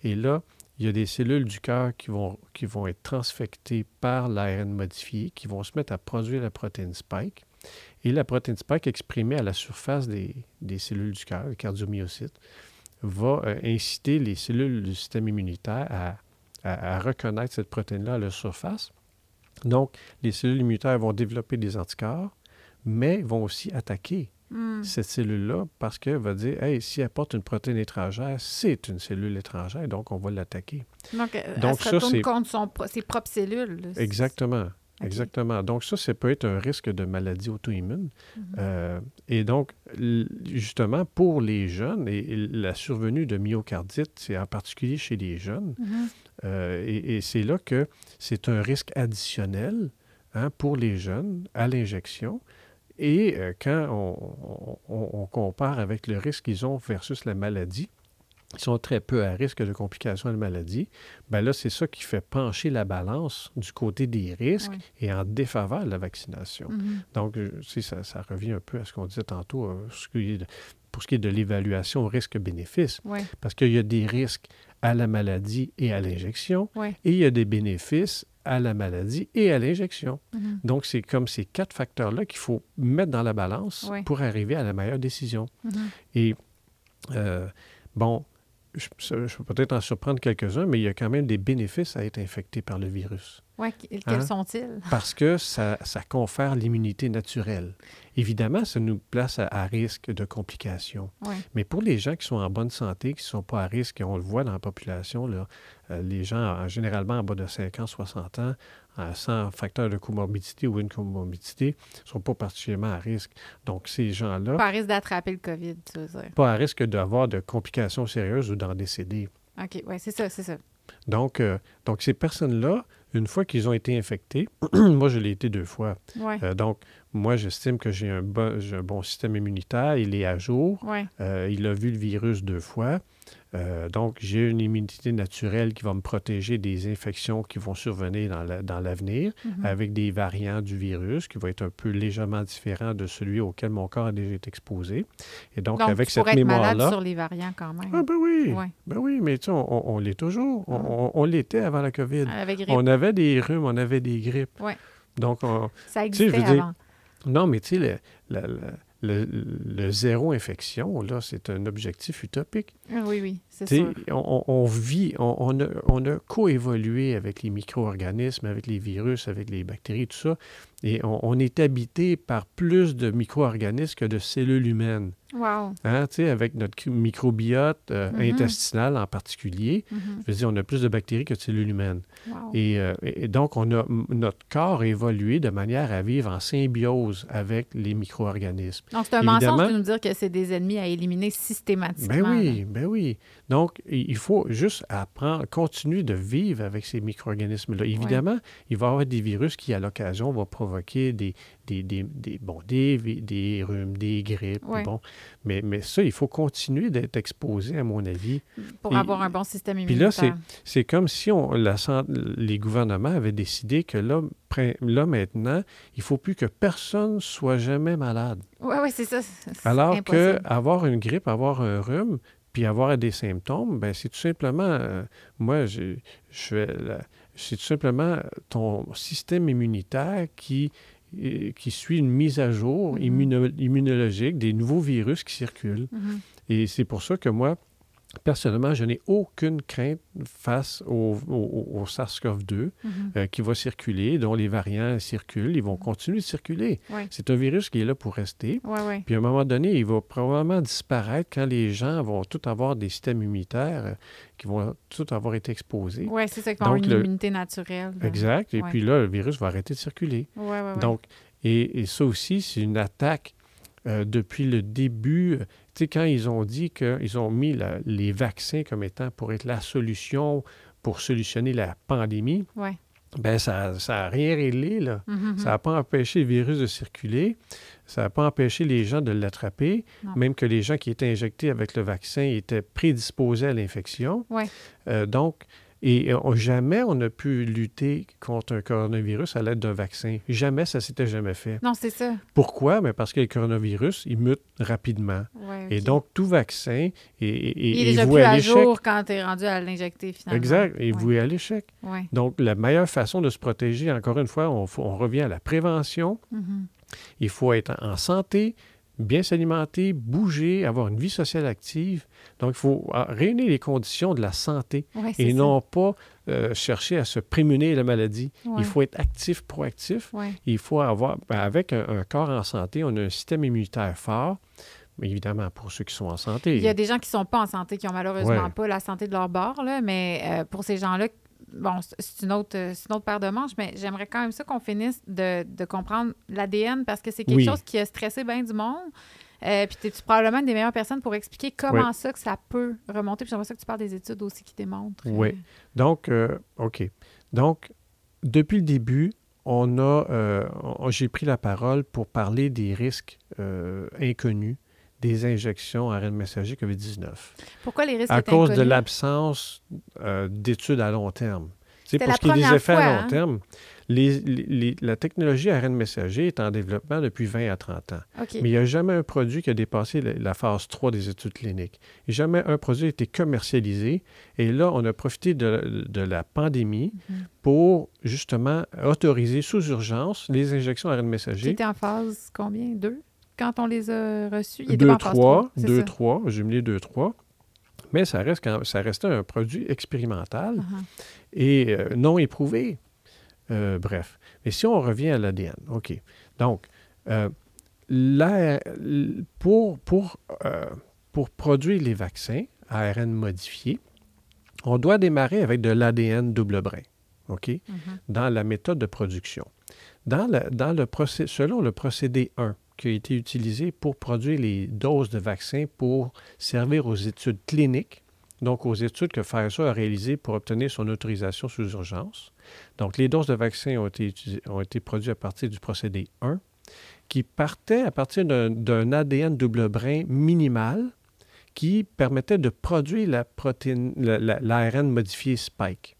Et là, il y a des cellules du cœur qui vont, qui vont être transfectées par l'ARN modifié, qui vont se mettre à produire la protéine spike. Et la protéine spike exprimée à la surface des, cellules du cœur, le cardiomyocyte, va euh, inciter les cellules du système immunitaire à à, reconnaître cette protéine-là à la surface. Donc, les cellules immunitaires vont développer des anticorps, mais vont aussi attaquer hmm. cette cellule-là parce qu'elle va dire, hey, si elle porte une protéine étrangère, c'est une cellule étrangère, donc on va l'attaquer. Donc, donc elle se contre ses propres cellules. Exactement. Exactement. Donc, ça, ça peut être un risque de maladie auto-immune. Mhm. Euh, et donc, justement, pour les jeunes, et, la survenue de myocardite, c'est en particulier chez les jeunes, mhm. Euh, et, c'est là que c'est un risque additionnel hein, pour les jeunes à l'injection. Et euh, quand on, compare avec le risque qu'ils ont versus la maladie, qui sont très peu à risque de complications de maladie, bien là, c'est ça qui fait pencher la balance du côté des risques et en défaveur de la vaccination. Mm-hmm. Donc, ça, ça, revient un peu à ce qu'on disait tantôt euh, pour ce qui est de l'évaluation risque-bénéfice. Parce qu'il y a des risques à la maladie et à l'injection, et il y a des bénéfices à la maladie et à l'injection. Mm-hmm. Donc, c'est comme ces quatre facteurs-là qu'il faut mettre dans la balance pour arriver à la meilleure décision. Mm-hmm. Et, euh, bon, je, peux peut-être en surprendre quelques-uns, mais il y a quand même des bénéfices à être infecté par le virus. Oui, quels hein? sont-ils? Parce que ça, ça confère l'immunité naturelle. Évidemment, ça nous place à, risque de complications. Mais pour les gens qui sont en bonne santé, qui ne sont pas à risque, et on le voit dans la population, là, euh, les gens généralement en bas de 50, 60 ans, sans facteur de comorbidité ou une comorbidité, ne sont pas particulièrement à risque. Donc, ces gens-là... Pas à risque d'attraper le COVID, tu veux dire. Pas à risque d'avoir de complications sérieuses ou d'en décéder. OK, oui, c'est ça, c'est ça. Donc, euh, donc ces personnes-là, une fois qu'ils ont été infectés, moi, je l'ai été deux fois. Euh, donc, moi, j'estime que j'ai un, bon, un bon système immunitaire. Il est à jour. Euh, il a vu le virus deux fois. Euh, donc, j'ai une immunité naturelle qui va me protéger des infections qui vont survenir dans l'avenir mhm. avec des variants du virus qui vont être un peu légèrement différents de celui auquel mon corps a déjà été exposé. Et donc, avec cette mémoire-là. sur les variants quand même. Ah, ben oui. Ben oui, mais tu on, on l'est toujours. Ah. On, l'était avant la COVID. On avait des rhumes, on avait des grippes. Oui. Donc, ça existait avant. Non, mais tu sais, le, le, le, zéro infection, là, c'est un objectif utopique. Ah oui, oui, c'est sûr. On, on, vit, on, on, a, on a coévolué avec les micro-organismes, avec les virus, avec les bactéries, tout ça, et on, est habité par plus de micro-organismes que de cellules humaines. Wow. Hein, avec notre microbiote euh, mm-hmm. intestinal en particulier, mm-hmm. je veux dire, on a plus de bactéries que de cellules humaines. Wow. Euh, et, donc, on a, notre corps a évolué de manière à vivre en symbiose avec les micro-organismes. Donc, c'est un mensonge de nous dire que c'est des ennemis à éliminer systématiquement. Ben oui, ben oui. Donc, il faut juste apprendre, continuer de vivre avec ces micro-organismes-là. Évidemment, il va y avoir des virus qui, à l'occasion, vont provoquer des, des, des, des bon, des, des, rhumes, des grippes. Bon. Mais, mais ça, il faut continuer d'être exposé, à mon avis. Pour avoir un bon système immunitaire. Puis là, c'est comme si on, la, les gouvernements avaient décidé que là, là, maintenant, il ne faut plus que personne soit jamais malade. Oui, oui, c'est ça. Alors qu'avoir une grippe, avoir un rhume, puis avoir des symptômes, ben c'est tout simplement, euh, moi, je, je c'est tout simplement ton système immunitaire qui, euh, qui suit une mise à jour mm-hmm. immunologique des nouveaux virus qui circulent. Mm-hmm. Et c'est pour ça que moi, Personnellement, je n'ai aucune crainte face au, SARS-CoV-2 mhm. euh, qui va circuler, dont les variants circulent. Ils vont mhm. continuer de circuler. C'est un virus qui est là pour rester. Puis à un moment donné, il va probablement disparaître quand les gens vont tous avoir des systèmes immunitaires euh, qui vont tous avoir été exposés. Oui, c'est ça, qui vont une immunité naturelle. Exact. Et puis là, le virus va arrêter de circuler. Donc, et, ça aussi, c'est une attaque euh, depuis le début quand ils ont dit qu'ils ont mis les vaccins comme étant pour être la solution pour solutionner la pandémie, ben ça n'a rien réglé. Là. Mm-hmm. Ça n'a pas empêché le virus de circuler. Ça n'a pas empêché les gens de l'attraper, même que les gens qui étaient injectés avec le vaccin étaient prédisposés à l'infection. Euh, donc, et euh, jamais on a pu lutter contre un coronavirus à l'aide d'un vaccin. Jamais, ça s'était jamais fait. Non, c'est ça. Pourquoi? Mais parce que le coronavirus, il mute rapidement. Et donc, tout vaccin est, est, il est, déjà plus à, jour quand tu es rendu à l'injecter finalement. Exact, et voué à l'échec. Donc, la meilleure façon de se protéger, encore une fois, on, on revient à la prévention. Mm-hmm. Il faut être en santé, bien s'alimenter, bouger, avoir une vie sociale active. Donc, il faut ah, réunir les conditions de la santé et non pas euh, chercher à se prémunir la maladie. Il faut être actif, proactif. Il faut avoir, ben, avec un, corps en santé, on a un système immunitaire fort. Évidemment, pour ceux qui sont en santé. Il y a des gens qui ne sont pas en santé, qui n'ont malheureusement pas la santé de leur bord, là, mais euh, pour ces gens-là, bon, c'est une autre, une autre paire de manches, mais j'aimerais quand même ça qu'on finisse de, comprendre l'ADN parce que c'est quelque chose qui a stressé bien du monde. Euh, puis es-tu probablement une des meilleures personnes pour expliquer comment ça que ça peut remonter? Puis j'aimerais ça que tu parles des études aussi qui démontrent. Oui. Donc, euh, OK. Donc, depuis le début, on a, euh, j'ai pris la parole pour parler des risques inconnus des injections à ARN messager COVID-19. Pourquoi les risques À cause de l'absence euh, d'études à long terme. C'est pour ce qui est des effets à long hein? terme. la technologie ARN messager est en développement depuis 20 à 30 ans. Mais il n'y a jamais un produit qui a dépassé la, phase 3 des études cliniques. Et jamais un produit a été commercialisé. Et là, on a profité de, la pandémie mhm. pour justement autoriser sous urgence les injections ARN messager. C'était en phase combien? Deux? Quand on les a reçus? Il deux, trois, deux, trois, jumelé deux, trois. Mais ça, reste quand, ça restait un produit expérimental uh-huh. et euh, non éprouvé. Euh, bref. Mais si on revient à l'ADN, OK. Donc, euh, pour, pour, pour produire les vaccins ARN modifiés, on doit démarrer avec de l'ADN double brin, OK, uh-huh. dans la méthode de production. Dans, dans le selon le procédé 1, qui a été utilisé pour produire les doses de vaccins pour servir aux études cliniques, donc aux études que Pfizer a réalisées pour obtenir son autorisation sous urgence. Donc, les doses de vaccins ont été, ont été produites à partir du procédé 1, qui partait à partir d'un ADN double brin minimal qui permettait de produire la protéine, l'ARN modifié Spike,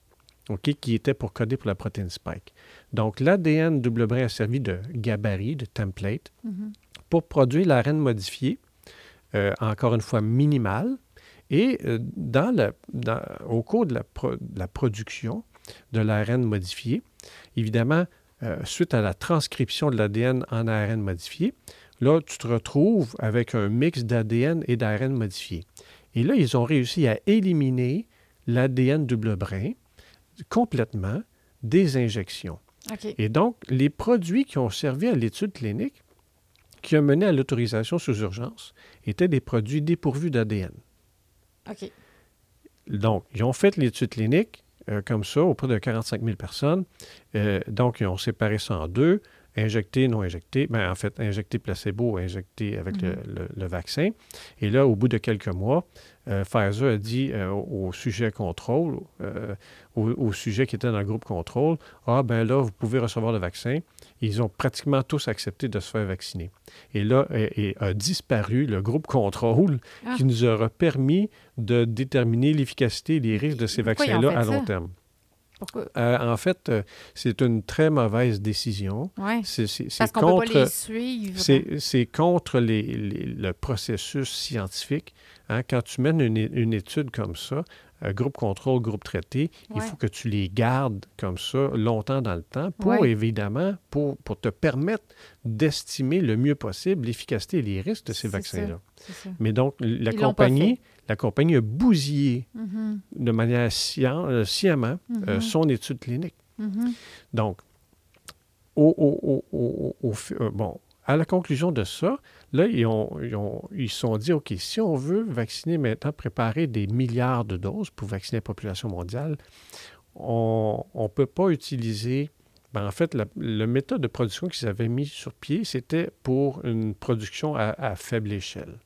qui était pour coder pour la protéine Spike. Donc, l'ADN double brin a servi de gabarit, de template, mhm. pour produire l'ARN modifié, euh, encore une fois minimal. Et euh, dans au cours de la, production de l'ARN modifié, évidemment, euh, suite à la transcription de l'ADN en ARN modifié, là, tu te retrouves avec un mix d'ADN et d'ARN modifié. Et là, ils ont réussi à éliminer l'ADN double brin complètement des injections. Et donc, les produits qui ont servi à l'étude clinique, qui ont mené à l'autorisation sous urgence, étaient des produits dépourvus d'ADN. Donc, ils ont fait l'étude clinique euh, comme ça auprès de 45 000 personnes. Euh, donc, ils ont séparé ça en deux injecté, non injecté, ben, en fait, injecté placebo, injecté avec le, mhm. vaccin. Et là, au bout de quelques mois, euh, Pfizer a dit euh, au, sujet contrôle, euh, au, sujet qui était dans le groupe contrôle, ah ben là, vous pouvez recevoir le vaccin. Ils ont pratiquement tous accepté de se faire vacciner. Et là, et, a disparu le groupe contrôle ah. qui nous aura permis de déterminer l'efficacité et les risques de ces vaccins-là à long terme. Euh, en fait, euh, c'est une très mauvaise décision. Oui. C'est, Parce qu'on contre, peut pas les suivre. C'est, contre le processus scientifique. Hein. Quand tu mènes une, étude comme ça, euh, groupe contrôle, groupe traité, il faut que tu les gardes comme ça longtemps dans le temps pour, évidemment, pour, pour, te permettre d'estimer le mieux possible l'efficacité et les risques de ces vaccins-là. Mais donc, la compagnie, la compagnie a bousillé mm-hmm. de manière euh, sciemment euh, mm-hmm. son étude clinique. Mm-hmm. Donc, au, bon, à la conclusion de ça, là, ils se sont dit, OK, si on veut vacciner maintenant, préparer des milliards de doses pour vacciner la population mondiale, on ne peut pas utiliser ben, en fait, la, méthode de production qu'ils avaient mis sur pied, c'était pour une production à, faible échelle.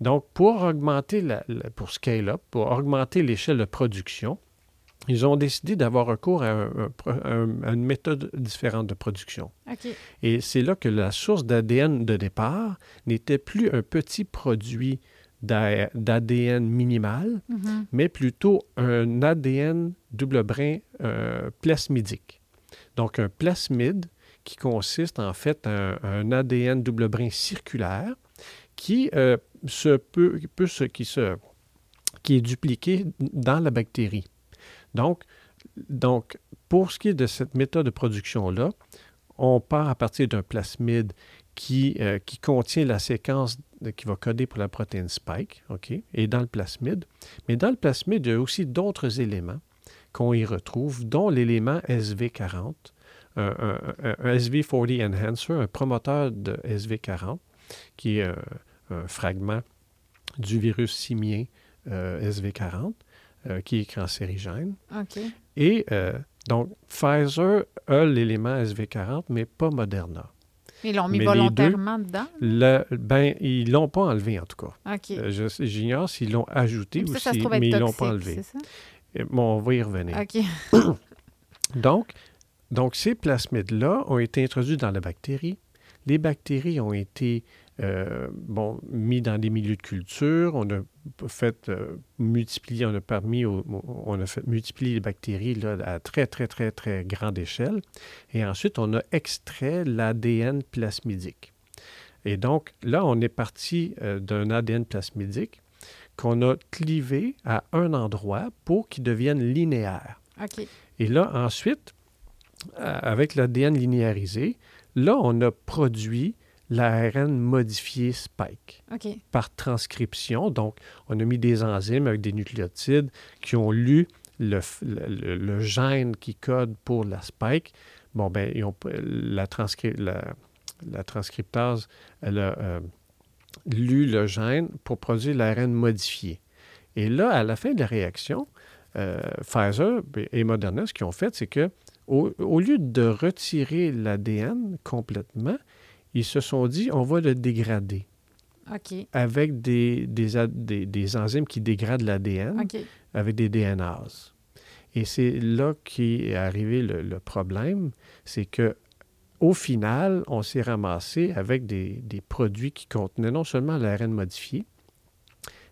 Donc, pour augmenter, la, pour scale up, pour augmenter l'échelle de production, ils ont décidé d'avoir recours à, une méthode différente de production. Et c'est là que la source d'ADN de départ n'était plus un petit produit d'ADN minimal, mm-hmm. mais plutôt un ADN double brin euh, plasmidique. Donc, un plasmide qui consiste en fait en un ADN double brin circulaire qui, euh, se peut, peut se, qui, se, qui est dupliqué dans la bactérie. Donc, donc, pour ce qui est de cette méthode de production-là, on part à partir d'un plasmide qui, euh, qui contient la séquence qui va coder pour la protéine spike, OK, et dans le plasmide. Mais dans le plasmide, il y a aussi d'autres éléments qu'on y retrouve, dont l'élément SV40, un, SV40 enhancer, un promoteur de SV40, qui est un, fragment du virus simien euh, SV40, euh, qui est cancérigène. Et euh, donc, Pfizer a l'élément SV40, mais pas Moderna. Ils l'ont mis volontairement dedans? Le, ben, ils ne l'ont pas enlevé, en tout cas. J'ignore s'ils l'ont ajouté ou si, mais ils ne l'ont pas enlevé. Ça? Bon, on va y revenir. donc, donc, ces plasmides-là ont été introduits dans la bactérie. Les bactéries ont été euh, bon, mis dans des milieux de culture. On a fait euh, multiplier, on a permis, on a fait multiplier les bactéries là, à très, très, très, très grande échelle. Et ensuite, on a extrait l'ADN plasmidique. Et donc, là, on est parti euh, d'un ADN plasmidique qu'on a clivé à un endroit pour qu'il devienne linéaire. Et là, ensuite, avec l'ADN linéarisé, là, on a produit l'ARN modifié Spike par transcription. Donc, on a mis des enzymes avec des nucléotides qui ont lu le, le, gène qui code pour la Spike. Bon, ben, la, la, transcriptase, elle a euh, lu le gène pour produire l'ARN modifié. Et là, à la fin de la réaction, euh, Pfizer et Moderna, ce qu'ils ont fait, c'est que au, lieu de retirer l'ADN complètement, ils se sont dit, on va le dégrader. Avec des, des, enzymes qui dégradent l'ADN, avec des DNAs. Et c'est là qu'est arrivé le, problème, c'est que au final, on s'est ramassé avec des, produits qui contenaient non seulement l'ARN modifié,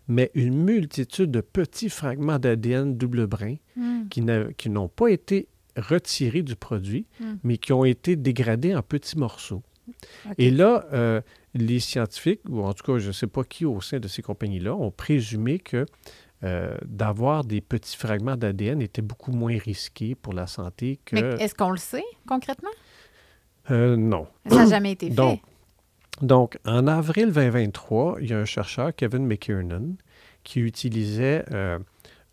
mais une multitude de petits fragments d'ADN double brin hmm. qui n'ont pas été retirés du produit, hmm. mais qui ont été dégradés en petits morceaux. Et là, euh, les scientifiques, ou en tout cas, je ne sais pas qui au sein de ces compagnies-là, ont présumé que euh, d'avoir des petits fragments d'ADN était beaucoup moins risqué pour la santé que... Mais est-ce qu'on le sait concrètement? Euh, non. Ça n'a jamais été fait. Donc, donc, en avril 2023, il y a un chercheur, Kevin McKiernan, qui utilisait euh,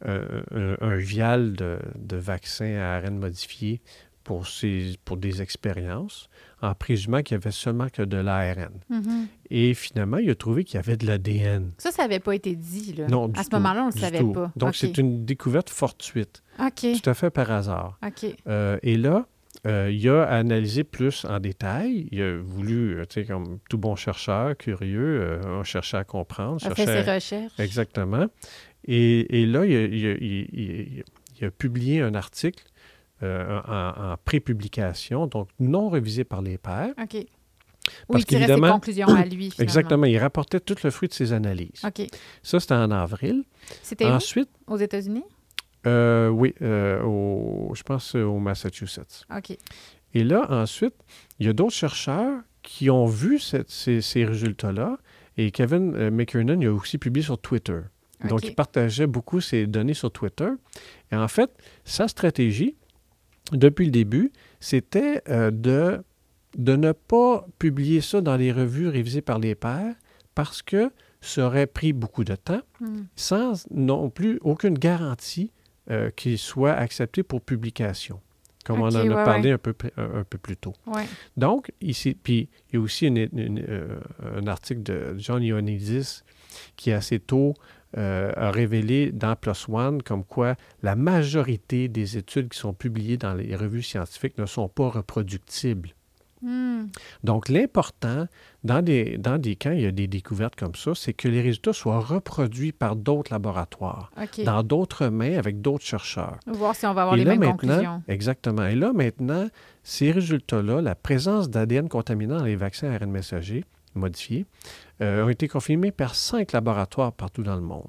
un, un vial de, de vaccin à ARN modifié pour, ses, pour des expériences, en présumant qu'il y avait seulement que de l'ARN. Mhm. Et finalement, il a trouvé qu'il y avait de l'ADN. Ça, ça n'avait pas été dit. Là. Non, à ce moment-là, on ne le savait tout. pas. Donc, c'est une découverte fortuite, OK. tout à fait par hasard. OK. Euh, et là, euh, il a analysé plus en détail. Il a voulu, euh, tu sais, comme tout bon chercheur curieux, euh, a cherché à comprendre. A fait ses à- recherches. Exactement. Et, et là, il a, il a- il- il- il a publié un article euh, en, en pré-publication, donc non révisé par les pairs. OK. Où Parce il tirait ses conclusions à lui, finalement. Exactement. Il rapportait tout le fruit de ses analyses. OK. Ça, c'était en avril. C'était où? Ensuite, Aux États-Unis? euh, oui, euh, au- je pense au Massachusetts. OK. Et là, ensuite, il y a d'autres chercheurs qui ont vu cette- ces, ces résultats-là. Et Kevin euh, McKernan, il a aussi publié sur Twitter. Donc, OK. il partageait beaucoup ses données sur Twitter. Et en fait, sa stratégie, depuis le début, c'était euh, de, de ne pas publier ça dans les revues révisées par les pairs parce que ça aurait pris beaucoup de temps, Hmm. sans non plus aucune garantie euh, qu'il soit accepté pour publication, comme on en a ouais, parlé ouais. un, peu, un, un peu plus tôt. Ouais. Donc, ici, puis il y a aussi une- une- euh, un article de John Ioannidis qui assez tôt euh, a révélé dans PLOS ONE comme quoi la majorité des études qui sont publiées dans les revues scientifiques ne sont pas reproductibles. Hmm. Donc, l'important, dans des, dans des camps, il y a des découvertes comme ça, c'est que les résultats soient reproduits par d'autres laboratoires, dans d'autres mains, avec d'autres chercheurs. Voir si on va avoir Et les là, mêmes conclusions. exactement. Et là, maintenant, ces résultats-là, la présence d'ADN contaminant dans les vaccins ARN messagers modifiés, euh, ont été confirmés par cinq laboratoires partout dans le monde.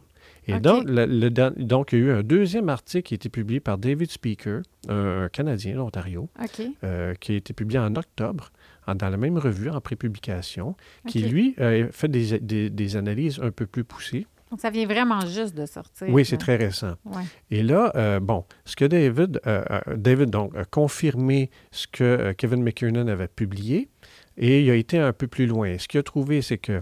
Et donc, le- le dan- donc, il y a eu un deuxième article qui a été publié par David Speaker, un, un Canadien d'Ontario, OK. euh, qui a été publié en octobre en- dans la même revue en prépublication, qui, lui, a fait des, des- des analyses un peu plus poussées. Donc, ça vient vraiment juste de sortir. Oui, c'est très récent. Ouais. Et là, euh, bon, ce que David, euh, euh, David donc, a confirmé ce que euh, Kevin McKiernan avait publié et il a été un peu plus loin. Ce qu'il a trouvé, c'est que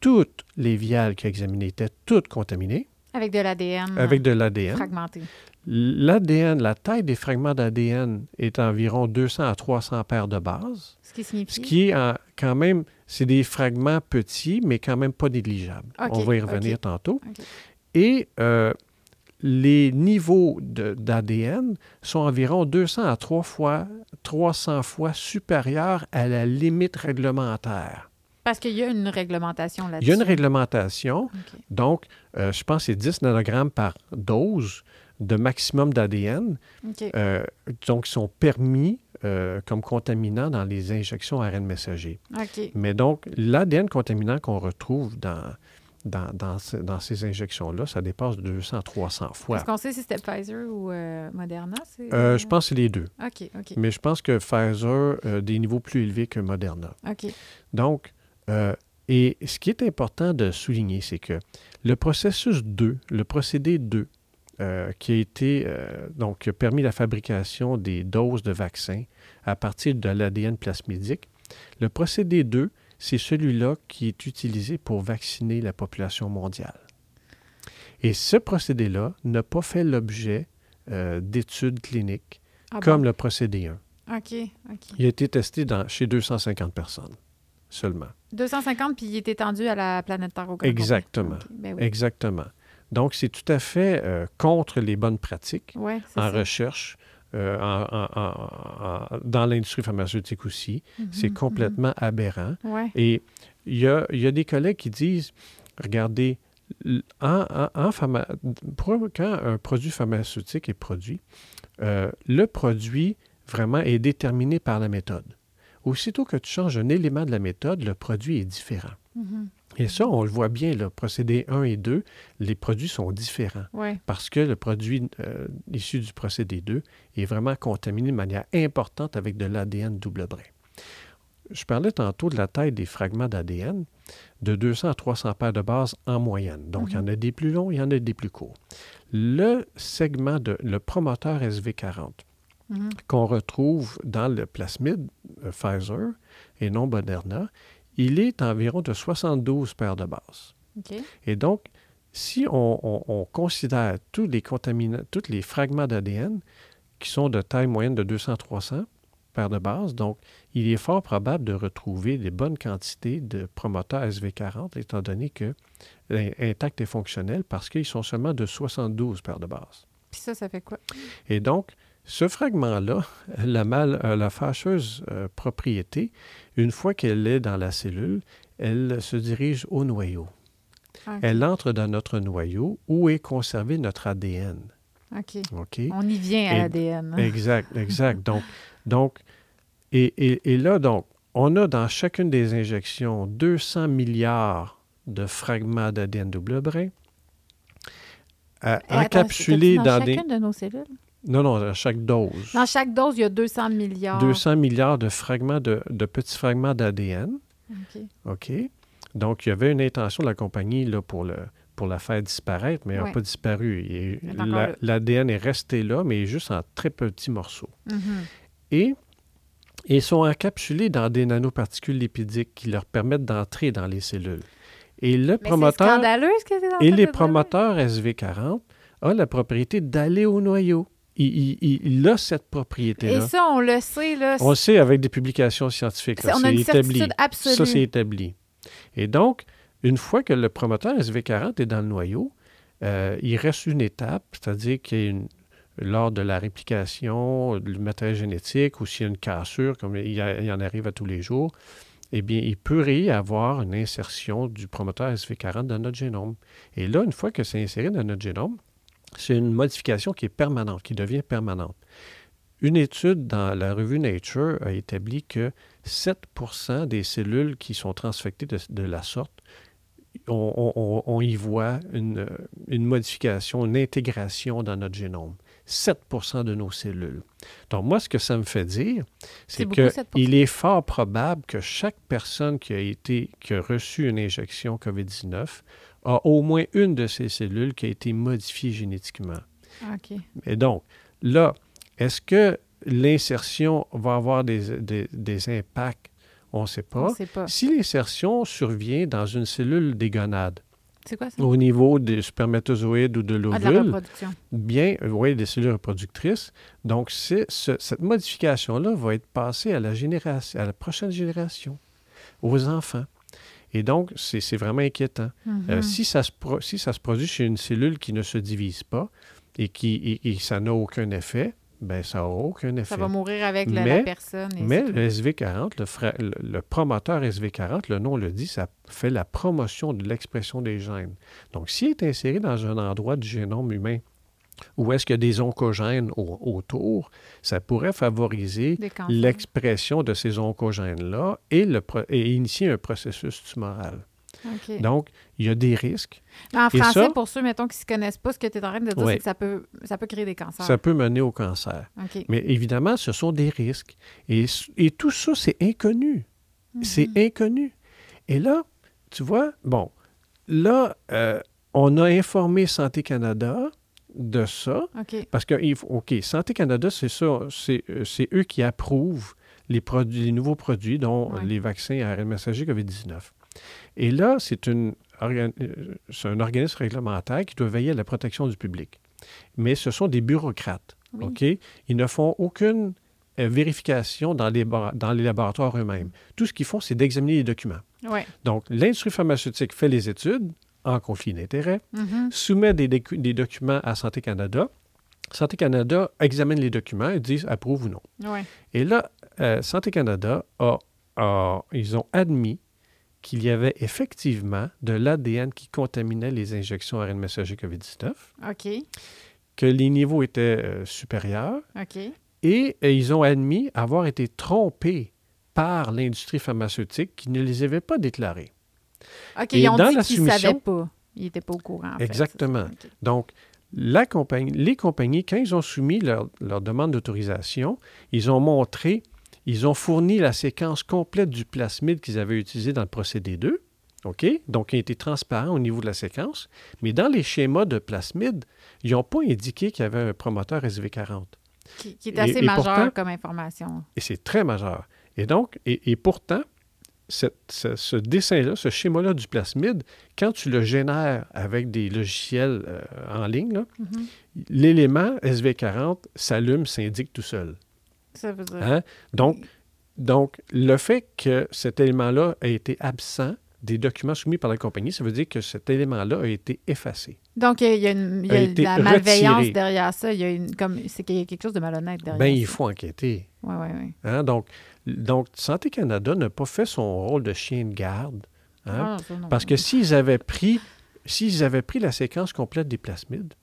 toutes les viales qu'il a examinées étaient toutes contaminées Avec de l'ADN avec de l'ADN. fragmenté. L'ADN, la taille des fragments d'ADN est environ 200 à 300 paires de base, Ce qui signifie? ce qui est en- quand même, c'est des fragments petits, mais quand même pas négligeables. On va y revenir tantôt. Et euh, les niveaux d'ADN sont environ 200 à 3 fois, 300 fois supérieurs à la limite réglementaire. Parce qu'il y a une réglementation là-dessus. Il y a une réglementation, donc euh, je pense que c'est 10 nanogrammes par dose de maximum d'ADN, OK. euh, donc sont permis euh, comme contaminants dans les injections ARN messager. Mais donc, l'ADN contaminant qu'on retrouve dans, dans, dans, dans ces injections-là, ça dépasse de 200 à 300 fois. Est-ce qu'on sait si c'était Pfizer ou euh, Moderna? Euh, je pense que c'est les deux. OK, OK. Mais je pense que Pfizer a des niveaux plus élevés que Moderna. OK. Donc, euh, et ce qui est important de souligner, c'est que le processus 2, le procédé 2, euh, qui a été, euh, donc, qui a permis la fabrication des doses de vaccins à partir de l'ADN plasmidique, le procédé 2, c'est celui-là qui est utilisé pour vacciner la population mondiale. Et ce procédé-là n'a pas fait l'objet euh, d'études cliniques Ah comme bon? le procédé 1. OK, OK. Il a été testé dans, chez 250 personnes seulement. 250, puis il est étendu à la planète Terre au grand Exactement. ben oui. Exactement. Donc, c'est tout à fait euh, contre les bonnes pratiques Ouais, en ça. recherche, euh, en- en- en- en- dans l'industrie pharmaceutique aussi. C'est Mhm, complètement aberrant. mhm. Ouais. Et il y a, il y a des collègues qui disent, regardez, pharma- pour- quand un produit pharmaceutique est produit, euh, le produit vraiment est déterminé par la méthode. Aussitôt que tu changes un élément de la méthode, le produit est différent. Mhm. Et ça, on le voit bien, le procédé 1 et 2, les produits sont différents Ouais. parce que le produit euh, issu du procédé 2 est vraiment contaminé de manière importante avec de l'ADN double brin. Je parlais tantôt de la taille des fragments d'ADN, de 200 à 300 paires de base en moyenne. Donc, il y en a des plus longs, il y en a des plus courts. Le segment de le promoteur SV40, Mhm. qu'on retrouve dans le plasmide euh, Pfizer et non Moderna, il est environ de 72 paires de bases. Et donc, si on, on- on considère tous les contaminants, tous les fragments d'ADN qui sont de taille moyenne de 200-300 paires de bases, donc il est fort probable de retrouver des bonnes quantités de promoteurs SV40, étant donné que euh, intact et fonctionnel, parce qu'ils sont seulement de 72 paires de bases. Puis ça, ça fait quoi? Et donc, ce fragment-là, la, mal, euh, la fâcheuse euh, propriété, une fois qu'elle est dans la cellule, elle se dirige au noyau. Elle entre dans notre noyau où est conservé notre ADN. OK. On y vient à l'ADN. Exact, exact. Donc, donc et, et- et là, donc, on a dans chacune des injections 200 milliards de fragments d'ADN double brin à- attends, encapsulés dans, dans des... chacune de nos cellules? Non, non, dans chaque dose. Dans chaque dose, il y a 200 milliards. 200 milliards de fragments de, de petits fragments d'ADN. OK. OK? Donc, il y avait une intention de la compagnie là, pour, le, pour la faire disparaître, mais elle n'a pas disparu. La-. L'ADN est resté là, mais juste en très petits morceaux. Mhm. Et ils sont encapsulés dans des nanoparticules lipidiques qui leur permettent d'entrer dans les cellules. Et le Mais promoteur scandaleux ce que c'est dans et les promoteurs SV40 ont la propriété d'aller au noyau. Il, il- il- il a cette Et propriété-là. ça, on le sait, là. On le sait avec des publications scientifiques. c'est- on a C'est une établi. certitude absolue. Ça, c'est établi. Et donc, une fois que le promoteur SV40 est dans le noyau, euh, il reste une étape, c'est-à-dire qu'il y a une- lors de la réplication du matériel génétique ou s'il y a une cassure, comme il a- il en arrive à tous les jours, eh bien, il pourrait y avoir une insertion du promoteur SV40 dans notre génome. Et là, une fois que c'est inséré dans notre génome, c'est une modification qui est permanente, qui devient permanente. Une étude dans la revue Nature a établi que 7% des cellules qui sont transfectées de, de la sorte, on, on- on- on y voit une, une modification, une intégration dans notre génome. 7% de nos cellules. Donc, moi, ce que ça me fait dire, C'est c'est beaucoup, que 7%. il est fort probable que chaque personne qui a été, qui a reçu une injection COVID-19 a au moins une de ces cellules qui a été modifiée génétiquement. OK. Et donc, là, est-ce que l'insertion va avoir des, des- des impacts? On ne sait On pas. sait pas. Si l'insertion survient dans une cellule des gonades, C'est quoi ça? au niveau des spermatozoïdes ou de Ah, l'ovule, reproduction. bien, oui, des cellules reproductrices. Donc, ce- cette modification-là va être passée à la, génération, à la prochaine génération, aux enfants. Et donc, c'est vraiment inquiétant. Euh, Mhm. si, ça se pro- si ça se produit chez une cellule qui ne se divise pas et qui et, et ça n'a aucun effet, ben ça n'aura aucun effet. Ça va mourir avec la, la Mais- personne. et Mais le SV40, le, fra- le- le promoteur SV40, le nom le dit, ça fait la promotion de l'expression des gènes. Donc, s'il est inséré dans un endroit du génome humain où est-ce qu'il y a des oncogènes au- autour, ça pourrait favoriser l'expression de ces oncogènes-là et, le pro- et initier un processus tumoral. Donc, il y a des risques. Mais en et français, ça- pour ceux, mettons, qui ne se connaissent pas, ce que tu es en train de dire, Ouais. c'est que ça peut, ça peut créer des cancers. Ça peut mener au cancer. Mais évidemment, ce sont des risques. Et, et tout ça, c'est inconnu. C'est Mhm. inconnu. Et là, tu vois, bon, là, euh, on a informé Santé Canada de ça, OK. parce que, OK, Santé Canada, c'est ça, c'est euh, eux qui approuvent les, produits, les nouveaux produits, dont Ouais. les vaccins à ARN messager COVID-19. Et là, c'est une orga- euh, c'est un organisme réglementaire qui doit veiller à la protection du public. Mais ce sont des bureaucrates. Oui. OK? Ils ne font aucune euh, vérification dans les, bar- dans les laboratoires eux-mêmes. Tout ce qu'ils font, c'est d'examiner les documents. Ouais. Donc, l'industrie pharmaceutique fait les études en conflit d'intérêts, Mhm. soumet des, documents à Santé Canada. Santé Canada examine les documents et dit approuve ou non. Ouais. Et là, euh, Santé Canada a, a- ils ont admis qu'il y avait effectivement de l'ADN qui contaminait les injections ARN messager COVID-19, OK. que les niveaux étaient euh, supérieurs OK. et ils ont admis avoir été trompés par l'industrie pharmaceutique qui ne les avait pas déclarés. OK, Et ils ont dans dit la qu'ils ne savaient pas. Ils n'étaient pas au courant. en Exactement. Donc, la compagnie, les compagnies, quand ils ont soumis leur, leur demande d'autorisation, ils ont montré, ils ont fourni la séquence complète du plasmide qu'ils avaient utilisé dans le procédé 2. OK? Donc, ils ont été transparents au niveau de la séquence. Mais dans les schémas de plasmide, ils n'ont pas indiqué qu'il y avait un promoteur SV40. Qui, qui est assez Et- et majeur pourtant- comme information. Et c'est très majeur. Et donc, et, et pourtant, cette- ce, ce dessin-là, ce schéma-là du plasmide, quand tu le génères avec des logiciels euh, en ligne, Mhm. l'élément SV40 s'allume, s'indique tout seul. Ça veut dire. Hein? Donc, donc, le fait que cet élément-là a été absent des documents soumis par la compagnie, ça veut dire que cet élément-là a été effacé. Donc, il y a, une, il y a a été de la malveillance retiré. derrière ça. Il y a une, comme, c'est qu'il y a quelque chose de malhonnête derrière il ça. faut enquêter. Oui, oui, oui. Hein? Donc, donc, Santé Canada n'a pas fait son rôle de chien de garde. hein? Ah, non. Parce que s'ils avaient pris s'ils avaient pris la séquence complète des plasmides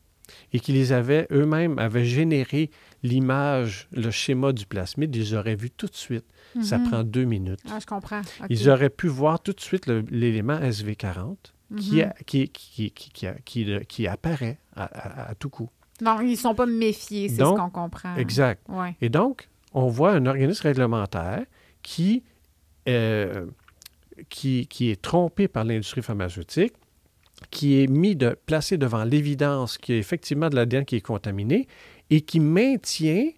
et qu'ils avaient eux-mêmes avaient généré l'image, le schéma du plasmide, ils auraient vu tout de suite. Ça Mhm. prend deux minutes. Ah, je comprends. Ils auraient pu voir tout de suite l'élément SV40 qui, Mhm. qui, qui, qui, qui, apparaît à, à- à tout coup. Non, ils ne sont pas méfiés, c'est ce qu'on comprend. Exact. Ouais. Et donc, on voit un organisme réglementaire qui, euh, qui, qui est trompé par l'industrie pharmaceutique, qui est mis de, placé devant l'évidence qu'il y a effectivement de l'ADN qui est contaminé et qui maintient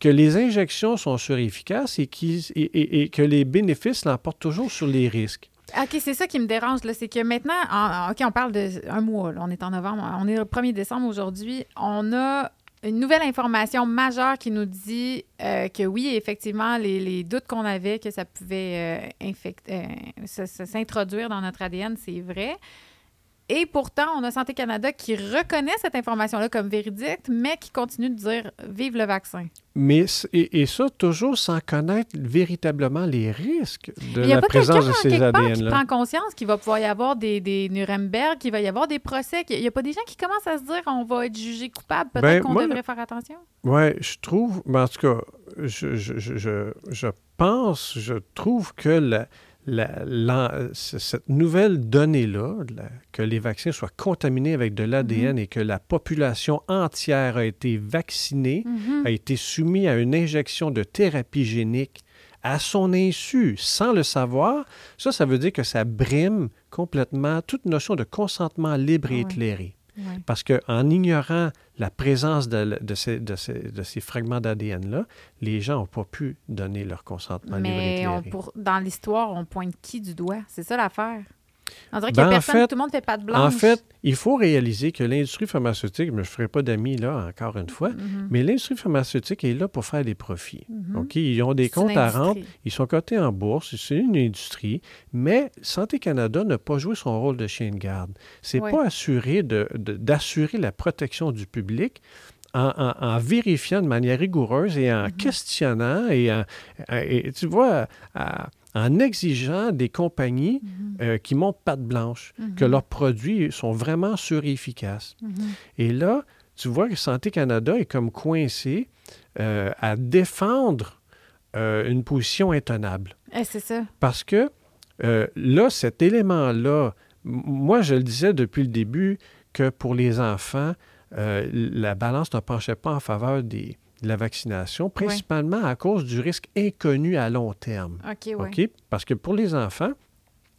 que les injections sont surefficaces et, qu'ils- et, et- que les bénéfices l'emportent toujours sur les risques. OK, c'est ça qui me dérange, c'est que maintenant, en- en- OK, on parle de un mois, là, on est en novembre, on est le 1er décembre aujourd'hui, on a une nouvelle information majeure qui nous dit euh, que oui, effectivement, les, les doutes qu'on avait que ça pouvait euh, euh, s'introduire dans notre ADN, c'est vrai. Et pourtant, on a Santé Canada qui reconnaît cette information-là comme véridique, mais qui continue de dire vive le vaccin. Mais, et, et ça, toujours sans connaître véritablement les risques de Il n'y a la pas quelqu'un présence de ces quelque part qui ADN-là. prend conscience qu'il va pouvoir y avoir des, des Nuremberg, qu'il va y avoir des procès. qu'il n'y a pas des gens qui commencent à se dire on va être jugé coupable, peut-être Ben, qu'on devrait faire attention. Oui, je trouve, mais en tout cas, je, je, je, je, je pense, je trouve que la, la- la- c- cette nouvelle donnée-là, que les vaccins soient contaminés avec de l'ADN et que la population entière a été vaccinée, Mhm. a été soumise à une injection de thérapie génique à son insu, sans le savoir, ça, ça veut dire que ça brime complètement toute notion de consentement libre et Ouais. éclairé. Ouais. Parce qu'en ignorant la présence de, de ces, de ces- de ces fragments d'ADN-là, les gens n'ont pas pu donner leur consentement libre et Mais on, éclairé. pour, dans l'histoire, on pointe qui du doigt? C'est ça l'affaire. On dirait qu'il n'y a en personne, fait- tout le monde fait pas de blanche. En fait, il faut réaliser que l'industrie pharmaceutique, je ne ferai pas d'amis là, encore une fois, Mhm. mais l'industrie pharmaceutique est là pour faire des profits. OK? Ils ont des comptes à rendre, ils sont cotés en bourse, c'est une industrie, mais Santé Canada n'a pas joué son rôle de chien de garde. C'est Ouais. pas assuré d'assurer la protection du public en, en- en vérifiant de manière rigoureuse et en Mhm. questionnant et, en- et tu vois, à- en exigeant des compagnies Mhm. euh, qui montrent patte blanche, Mhm. que leurs produits sont vraiment surefficaces. Mhm. Et là, tu vois que Santé Canada est comme coincé euh, à défendre euh, une position intenable. Eh, c'est ça. Parce que là, cet élément-là, moi, je le disais depuis le début que pour les enfants, la balance ne penchait pas en faveur des- de la vaccination, principalement à cause du risque inconnu à long terme. OK? Parce que pour les enfants,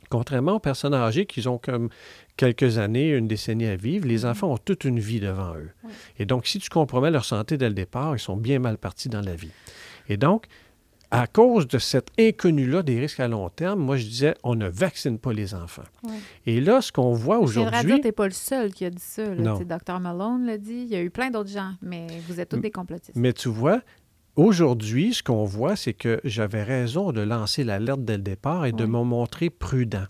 contrairement aux personnes âgées qui ont comme quelques années, une décennie à vivre, les Mhm. enfants ont toute une vie devant eux. Oui. Et donc, si tu compromets leur santé dès le départ, ils sont bien mal partis dans la vie. Et donc, à cause de cet inconnu-là des risques à long terme, moi, je disais, on ne vaccine pas les enfants. Ouais. Et là, ce qu'on voit Je viendrai à dire, aujourd'hui... t'es pas le seul qui a dit ça. Là. Non. Tu Dr Malone l'a dit. Il y a eu plein d'autres gens, mais vous êtes tous des complotistes. Mais tu vois, aujourd'hui, ce qu'on voit, c'est que j'avais raison de lancer l'alerte dès le départ et de me montrer prudent.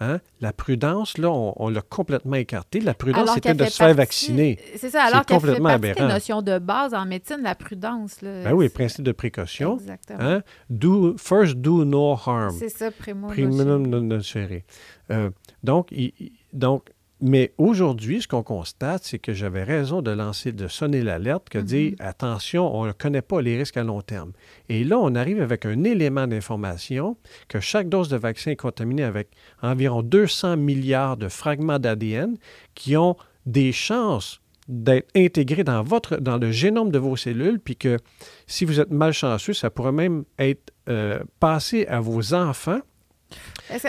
Hein? La prudence, là, on, on l'a complètement écarté. La prudence, c'était de se faire vacciner. C'est ça, alors C'est qu'elle fait partie des notions de base en médecine, la prudence. Là. Ben oui, principe de précaution. Exactement. Hein? Do, first, do no harm. C'est ça, primo. Primum non nocere. Euh, donc, il- donc, mais aujourd'hui, ce qu'on constate, c'est que j'avais raison de lancer, de sonner l'alerte, que Mhm. dire attention, on ne connaît pas les risques à long terme. Et là, on arrive avec un élément d'information que chaque dose de vaccin est contaminée avec environ 200 milliards de fragments d'ADN qui ont des chances d'être intégrés dans, votre, dans le génome de vos cellules, puis que si vous êtes malchanceux, ça pourrait même être euh, passé à vos enfants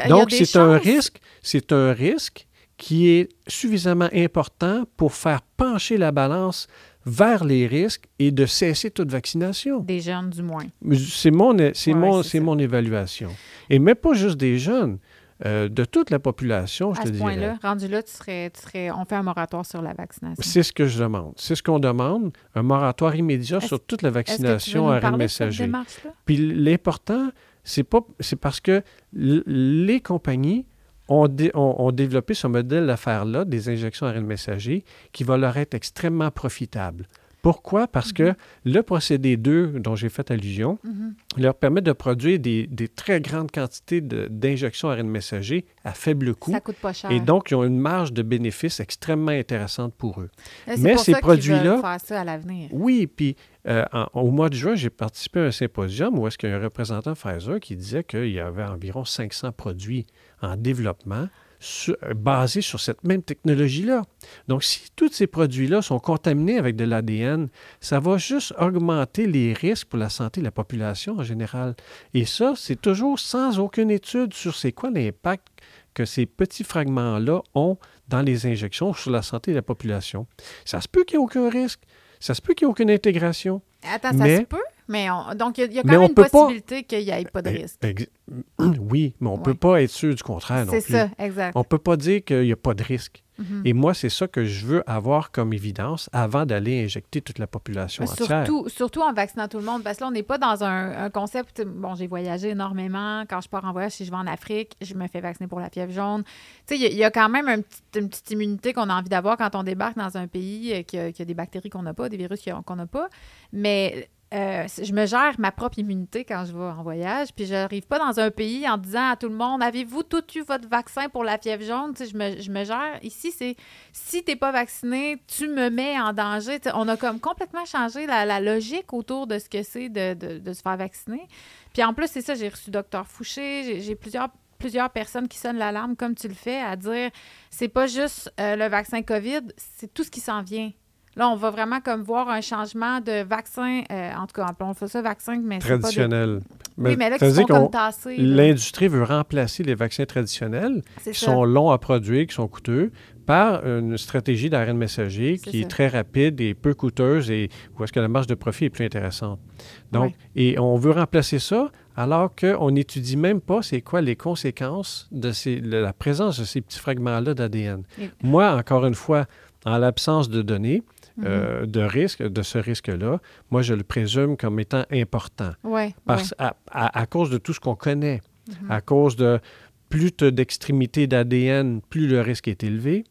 donc, c'est un risque, c'est un risque qui est suffisamment important pour faire pencher la balance vers les risques et de cesser toute vaccination. Des jeunes, du moins. C'est mon, c'est Ouais, mon, c'est mon évaluation. Et même pas juste des jeunes, euh, de toute la population, je À te ce dirais. point-là, rendu là, tu serais, tu serais, on fait un moratoire sur la vaccination. C'est ce que je demande. C'est ce qu'on demande, un moratoire immédiat sur toute la vaccination à messager. Puis l'important, c'est pas c'est parce que les compagnies ont, dé- ont- ont développé ce modèle d'affaires-là, des injections à RN messager, qui va leur être extrêmement profitable. Pourquoi? Parce que le procédé 2, dont j'ai fait allusion, Mhm. leur permet de produire des, des très grandes quantités d'injections à RN messager à faible coût. Ça coûte pas cher. Et donc, ils ont une marge de bénéfice extrêmement intéressante pour eux. Mais pour ces produits-là- faire ça à l'avenir. Oui, puis euh, au mois de juin, j'ai participé à un symposium où est-ce qu'il y a un représentant Pfizer qui disait qu'il y avait environ 500 produits en développement euh, basés sur cette même technologie-là. Donc, si tous ces produits-là sont contaminés avec de l'ADN, ça va juste augmenter les risques pour la santé de la population en général. Et ça, c'est toujours sans aucune étude sur c'est quoi l'impact que ces petits fragments-là ont dans les injections sur la santé de la population. Ça se peut qu'il n'y ait aucun risque. Ça se peut qu'il n'y ait aucune intégration. Attends, ça Mais- se peut, mais on- donc il y a- il y, a quand Mais même une pas- possibilité qu'il n'y ait pas de Eh, risque. oui, mais on ne peut pas être sûr du contraire non C'est ça, exact. On ne peut pas dire qu'il n'y a pas de risque. Mhm. Et moi, c'est ça que je veux avoir comme évidence avant d'aller injecter toute la population Mais entière. Surtout, surtout en vaccinant tout le monde, parce que là, on n'est pas dans un, un concept. Bon, j'ai voyagé énormément. Quand je pars en voyage, si je vais en Afrique, je me fais vacciner pour la fièvre jaune. Tu sais, il y a- il y, a quand même un petit- une petite immunité qu'on a envie d'avoir quand on débarque dans un pays euh, qui a, qui a des bactéries qu'on n'a pas, des virus qu'on n'a pas. Mais euh, je me gère ma propre immunité quand je vais en voyage. Puis je n'arrive pas dans un pays en disant à tout le monde Avez-vous tout eu votre vaccin pour la fièvre jaune? Tu je, me, je me gère. Ici, c'est si tu n'es pas vacciné, tu me mets en danger. On a comme complètement changé la, la logique autour de ce que c'est de, de- se faire vacciner. Puis en plus, c'est ça, j'ai reçu Docteur Fouché, j'ai- j'ai plusieurs plusieurs personnes qui sonnent l'alarme comme tu le fais à dire c'est pas juste euh, le vaccin COVID, c'est tout ce qui s'en vient. Là, on va vraiment comme voir un changement de vaccin, euh, en tout cas, appelons ça vaccin, mais c'est pas des... Traditionnel. Oui, mais là, qui sont comme tassés. L'industrie veut remplacer les vaccins traditionnels qui ça. sont longs à produire, qui sont coûteux, par une stratégie d'ARN messager qui ça. est très rapide et peu coûteuse et où est-ce que la marge de profit est plus intéressante. Donc, et on veut remplacer ça alors qu'on n'étudie même pas c'est quoi les conséquences de, ces- la présence de ces petits fragments-là d'ADN. Moi, encore une fois, en l'absence de données, Mhm. euh, de risque, de ce risque-là, moi, je le présume comme étant important. Ouais, Parce, à, à- à cause de tout ce qu'on connaît. Mhm. à cause de plus tu as d'extrémités d'ADN, plus le risque est élevé.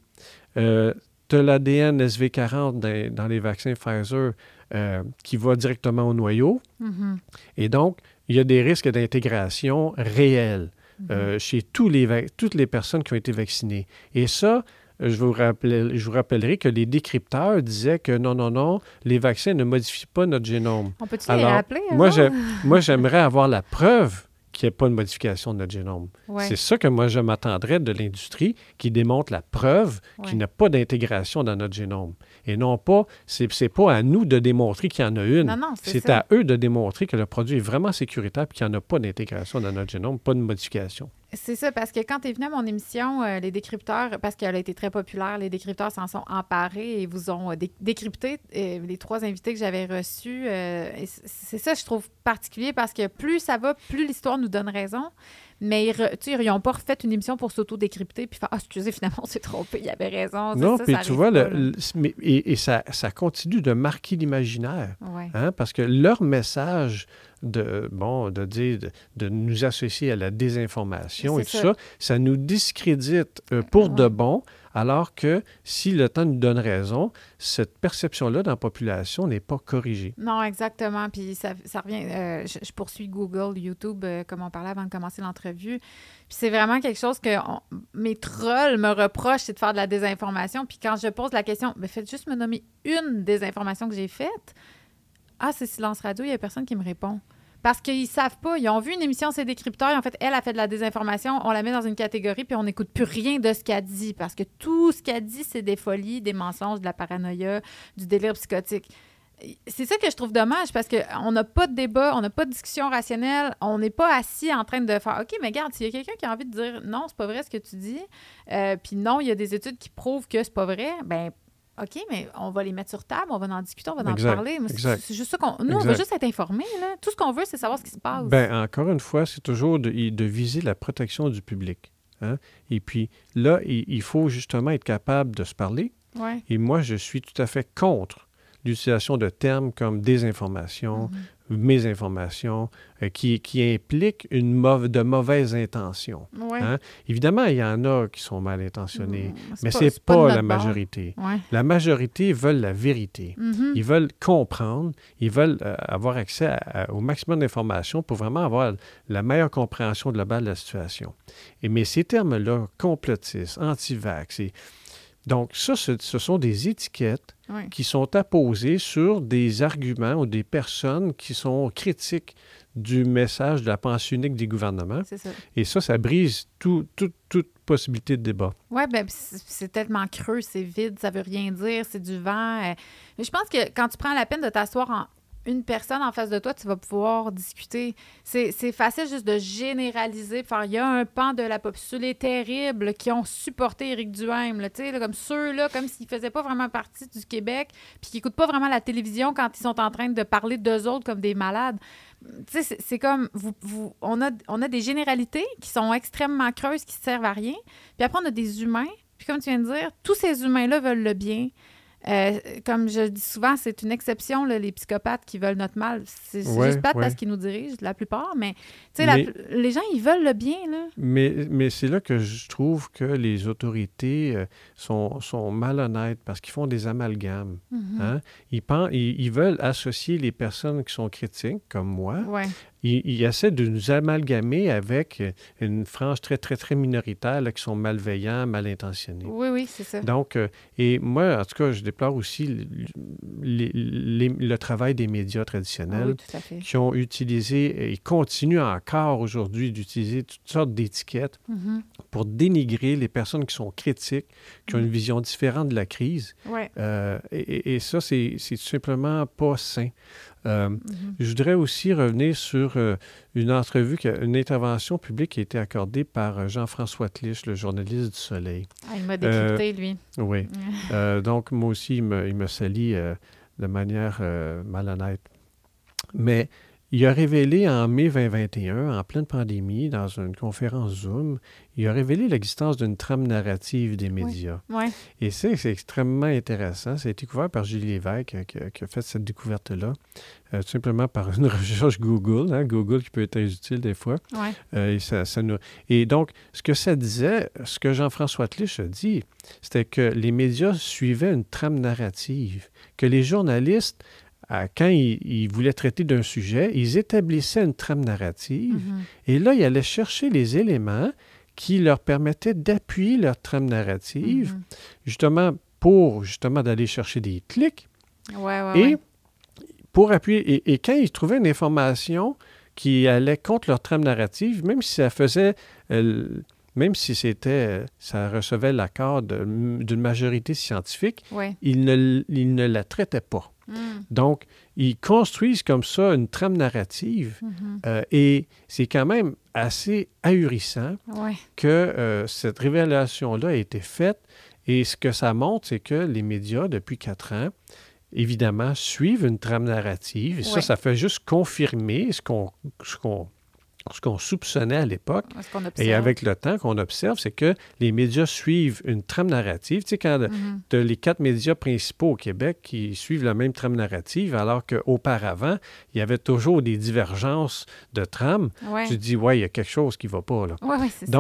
Euh, tu as l'ADN SV40 dans, dans les vaccins Pfizer euh, qui va directement au noyau. Mhm. Et donc, il y a des risques d'intégration réels euh, chez tous les toutes les personnes qui ont été vaccinées. Et ça, je vous, rappelle- je vous rappellerai que les décrypteurs disaient que non, non, non, les vaccins ne modifient pas notre génome. On peut-tu les rappeler? eux Moi, moi, j'aimerais avoir la preuve qu'il n'y a pas de modification de notre génome. Ouais. C'est ça que moi, je m'attendrais de l'industrie qui démontre la preuve qu'il n'y a pas d'intégration dans notre génome. Et non pas, c'est c'est pas à nous de démontrer qu'il y en a une. Non, non, c'est à eux de démontrer que le produit est vraiment sécuritaire et qu'il n'y en a pas d'intégration dans notre génome, pas de modification. C'est ça, parce que quand tu es venu à mon émission, euh, les décrypteurs, parce qu'elle a été très populaire, les décrypteurs s'en sont emparés et vous ont euh, dé- décrypté euh, les trois invités que j'avais reçus. c'est ça, je trouve particulier, parce que plus ça va, plus l'histoire nous donne raison. Mais ils n'ont pas refait une émission pour s'auto-décrypter puis faire Ah, excusez, finalement, on s'est trompé, il y avait raison. Non, puis tu vois, pas, le- là. le- mais- et, et ça, ça continue de marquer l'imaginaire. Ouais. Hein, parce que leur message de, bon, de dire, de, de nous associer à la désinformation et tout ça, ça. ça nous discrédite euh, pour de Ouais. bon, alors que si le temps nous donne raison, cette perception-là dans la population n'est pas corrigée. Non, exactement. Puis ça, revient. euh, je, poursuis Google, YouTube, euh, comme on parlait avant de commencer l'entrevue. Puis c'est vraiment quelque chose que mes trolls me reprochent, c'est de faire de la désinformation. Puis quand je pose la question, ben faites juste me nommer une désinformation que j'ai faite. Ah, c'est Silence Radio, il n'y a personne qui me répond. Parce qu'ils savent pas. Ils ont vu une émission, c'est décrypteurs. En fait, elle a fait de la désinformation. On la met dans une catégorie, puis on n'écoute plus rien de ce qu'elle dit. Parce que tout ce qu'elle dit, c'est des folies, des mensonges, de la paranoïa, du délire psychotique. C'est ça que je trouve dommage parce qu'on n'a pas de débat, on n'a pas de discussion rationnelle, on n'est pas assis en train de faire OK, mais regarde, s'il y a quelqu'un qui a envie de dire non, c'est pas vrai ce que tu dis, euh, puis non, il y a des études qui prouvent que c'est pas vrai, ben OK, mais on va les mettre sur table, on va en discuter, on va en parler. C'est juste ça qu'on. Nous, on veut juste être informés. Là. Tout ce qu'on veut, c'est savoir ce qui se passe. Ben, encore une fois, c'est toujours de, de viser la protection du public. hein. Et puis là, il, il faut justement être capable de se parler. ouais. Et moi, je suis tout à fait contre l'utilisation de termes comme désinformation, Mhm. mésinformation, euh, qui, qui impliquent une de mauvaises intentions. Ouais. Hein? Évidemment, il y en a qui sont mal intentionnés, Mm, mais c'est de pas, la majorité. Ouais. La majorité veulent la vérité. Mhm. Ils veulent comprendre, ils veulent euh, avoir accès à- à- au maximum d'informations pour vraiment avoir la meilleure compréhension globale de la situation. Et, mais ces termes-là, complotistes, anti-vax, donc ça, ce, sont des étiquettes qui sont apposées sur des arguments ou des personnes qui sont critiques du message de la pensée unique des gouvernements. C'est ça. Et ça, ça brise tout- tout- toute possibilité de débat. Oui, ben, c'est tellement creux, c'est vide, ça veut rien dire, c'est du vent. euh. Mais je pense que quand tu prends la peine de t'asseoir en une personne en face de toi, tu vas pouvoir discuter. C'est facile juste de généraliser, il y a un pan de la population les terribles qui ont supporté Éric Duhaime, comme ceux-là, comme s'ils faisaient pas vraiment partie du Québec, puis qui n'écoutent pas vraiment la télévision quand ils sont en train de parler d'eux autres comme des malades. C'est- comme, on, a, on a des généralités qui sont extrêmement creuses, qui servent à rien. Puis après, on a des humains. Puis comme tu viens de dire, tous ces humains-là veulent le bien. Euh, comme je dis souvent, c'est une exception, là, les psychopathes qui veulent notre mal. C'est Ouais, juste ouais. parce qu'ils nous dirigent, la plupart. Mais, la Mais- pl- les gens, ils veulent le bien, là. Mais, mais c'est là que je trouve que les autorités euh, sont, sont malhonnêtes parce qu'ils font des amalgames. Mhm. hein. Ils, pen- ils, ils veulent associer les personnes qui sont critiques, comme moi. Ouais. Ils, ils essaient de nous amalgamer avec euh, une frange très, très, très minoritaire là, qui sont malveillants, mal intentionnés. Oui, oui, c'est ça. Donc, euh, et moi, en tout cas, je déplore aussi le, les- les- le travail des médias Ah traditionnels oui, qui ont utilisé et continuent encore aujourd'hui d'utiliser toutes sortes d'étiquettes Mhm. pour dénigrer les personnes qui sont critiques, qui ont une vision différente de la crise. Ouais. Euh, et, et- ça, c'est tout simplement pas sain. Euh, Mhm. je voudrais aussi revenir sur euh, une entrevue, qui a- une intervention publique qui a été accordée par euh, Jean-François Tlich, le journaliste du Soleil. Ah, il m'a décrypté, lui. Oui. Donc, moi aussi, il me, il me salit de manière malhonnête. Mais il a révélé en mai 2021, en pleine pandémie, dans une conférence Zoom, il a révélé l'existence d'une trame narrative des médias. Ouais. Et c'est c'est extrêmement intéressant. Ça a été couvert par Julie Lévesque euh, qui, a- qui a fait cette découverte-là, euh, tout simplement par une recherche Google. hein, Google qui peut être utile des fois. Ouais. Euh, et, ça, ça nous- et donc, ce que ça disait, ce que Jean-François Tlich a dit, c'était que les médias suivaient une trame narrative, que les journalistes, quand ils, ils voulaient traiter d'un sujet, ils établissaient une trame narrative, Mhm. et là, ils allaient chercher les éléments qui leur permettaient d'appuyer leur trame narrative, Mhm. justement pour justement d'aller chercher des clics, Ouais, ouais, et ouais. pour appuyer, et, et quand ils trouvaient une information qui allait contre leur trame narrative, même si ça faisait, euh, même si c'était, ça recevait l'accord d'une majorité scientifique, ils ne, ils ne la traitaient pas. Mhm. Donc, ils construisent comme ça une trame narrative, Mhm. euh, et c'est quand même assez ahurissant Ouais. que euh, cette révélation-là a été faite. Et ce que ça montre, c'est que les médias, depuis quatre ans, évidemment, suivent une trame narrative. Et ça, ça fait juste confirmer ce qu'on ce qu'on- ce qu'on soupçonnait à l'époque. Et avec le temps qu'on observe, c'est que les médias suivent une trame narrative. Tu sais, quand Mhm. tu as les quatre médias principaux au Québec qui suivent la même trame narrative, alors qu'auparavant, il y avait toujours des divergences de trame, Ouais. tu te dis, ouais, il y a quelque chose qui ne va pas, là. Ouais, ouais, c'est ça.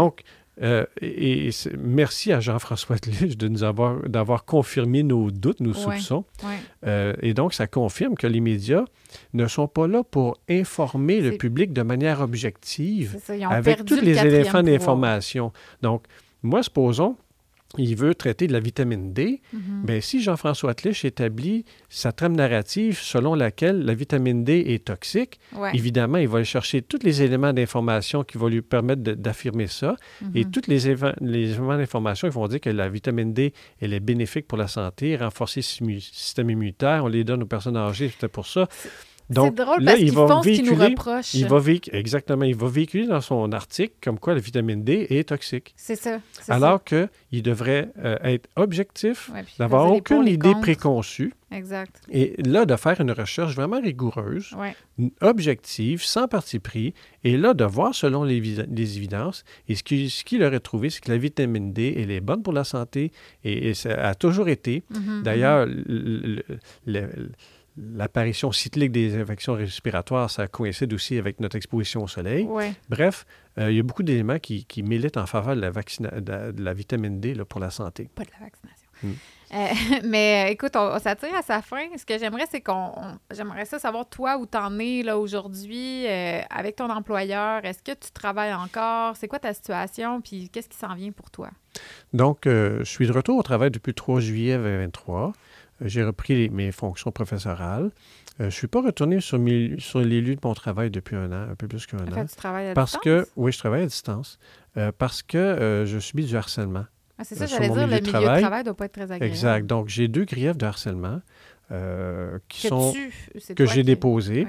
Euh, et, merci à Jean-François Tlich de nous avoir d'avoir confirmé nos doutes, nos Ouais. soupçons. Ouais. Euh, et donc, ça confirme que les médias ne sont pas là pour informer le public de manière objective ça, avec tous le les pouvoir. d'information. Donc, moi, supposons, il veut traiter de la vitamine D. Mhm. Bien, si Jean-François Tlich établit sa trame narrative selon laquelle la vitamine D est toxique, Ouais. évidemment, il va aller chercher tous les éléments d'information qui vont lui permettre d'affirmer ça. Et Mhm. tous les, éléments d'information qui vont dire que la vitamine D, elle est bénéfique pour la santé, renforcer le système immunitaire, on les donne aux personnes âgées, c'était pour ça. C'est drôle parce qu'ils font ce qu'ils nous reprochent. Il va exactement, il va véhiculer dans son article comme quoi la vitamine D est toxique. C'est ça. Alors qu'il devrait euh, être objectif, d'avoir aucune idée préconçue. Exact. Et là, de faire une recherche vraiment rigoureuse, objective, sans parti pris, et là, de voir selon les, les évidences. Et ce qu'il ce aurait trouvé, c'est que la vitamine D, elle est bonne pour la santé, et, ça a toujours été. Mm-hmm, D'ailleurs, mm-hmm l'apparition cyclique des infections respiratoires, ça coïncide aussi avec notre exposition au soleil. Bref, euh, il y a beaucoup d'éléments qui, militent en faveur de la, de la, vitamine D là, pour la santé. Pas de la vaccination. Hmm. Euh, mais euh, écoute, on, ça tire à sa fin. Ce que j'aimerais, c'est qu'on. J'aimerais ça savoir, toi, où t'en es là aujourd'hui avec ton employeur. Est-ce que tu travailles encore? C'est quoi ta situation? Puis qu'est-ce qui s'en vient pour toi? Donc, je suis de retour au travail depuis le 3 juillet 2023 j'ai repris mes fonctions professorales. Euh, je ne suis pas retourné sur, sur, les lieux de mon travail depuis un an, un peu plus qu'un an. Tu travailles à parce distance? Que, oui, je travaille à distance. Euh, parce que euh, je subis du harcèlement. Ah, c'est ça, j'allais dire, le milieu de travail ne doit pas être très agréable. Exact. Donc, j'ai deux griefs de harcèlement qui sont, que j'ai déposés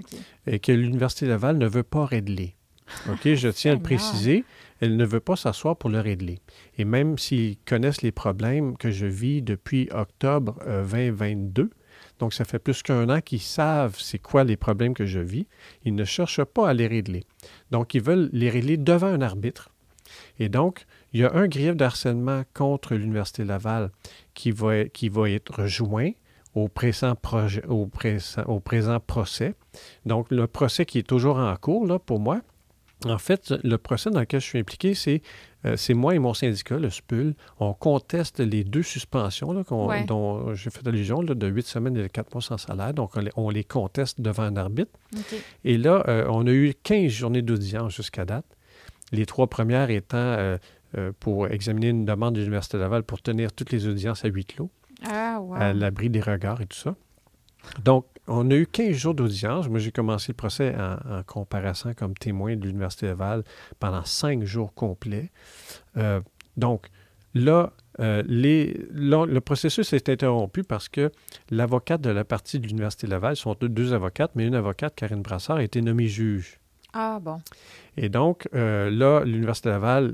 et que l'Université Laval ne veut pas régler. OK, je tiens à le préciser. Elle ne veut pas s'asseoir pour le régler. Et même s'ils connaissent les problèmes que je vis depuis octobre 2022, euh, donc ça fait plus qu'un an qu'ils savent c'est quoi les problèmes que je vis, ils ne cherchent pas à les régler. Donc ils veulent les régler devant un arbitre. Et donc, il y a un grief d'harcèlement contre l'Université Laval qui va, va être rejoint au présent, au, présent, procès. Donc, le procès qui est toujours en cours, pour moi, en fait, le procès dans lequel je suis impliqué, c'est euh, moi et mon syndicat, le SPUL. On conteste les deux suspensions dont j'ai fait allusion, de huit semaines et de quatre mois sans salaire. Donc, on les, conteste devant un arbitre. Et là, euh, on a eu 15 journées d'audience jusqu'à date. Les trois premières étant euh, pour examiner une demande de l'Université Laval pour tenir toutes les audiences à huis clos, ah, à l'abri des regards et tout ça. Donc, on a eu 15 jours d'audience. Moi, j'ai commencé le procès en, comparaissant comme témoin de l'Université Laval pendant cinq jours complets. Euh, donc, là, euh, les, le processus est interrompu parce que l'avocate de la partie de l'Université Laval, sont deux, avocates, mais une avocate, Karine Brassard, a été nommée juge. Ah bon. Et donc, euh, là, l'Université Laval,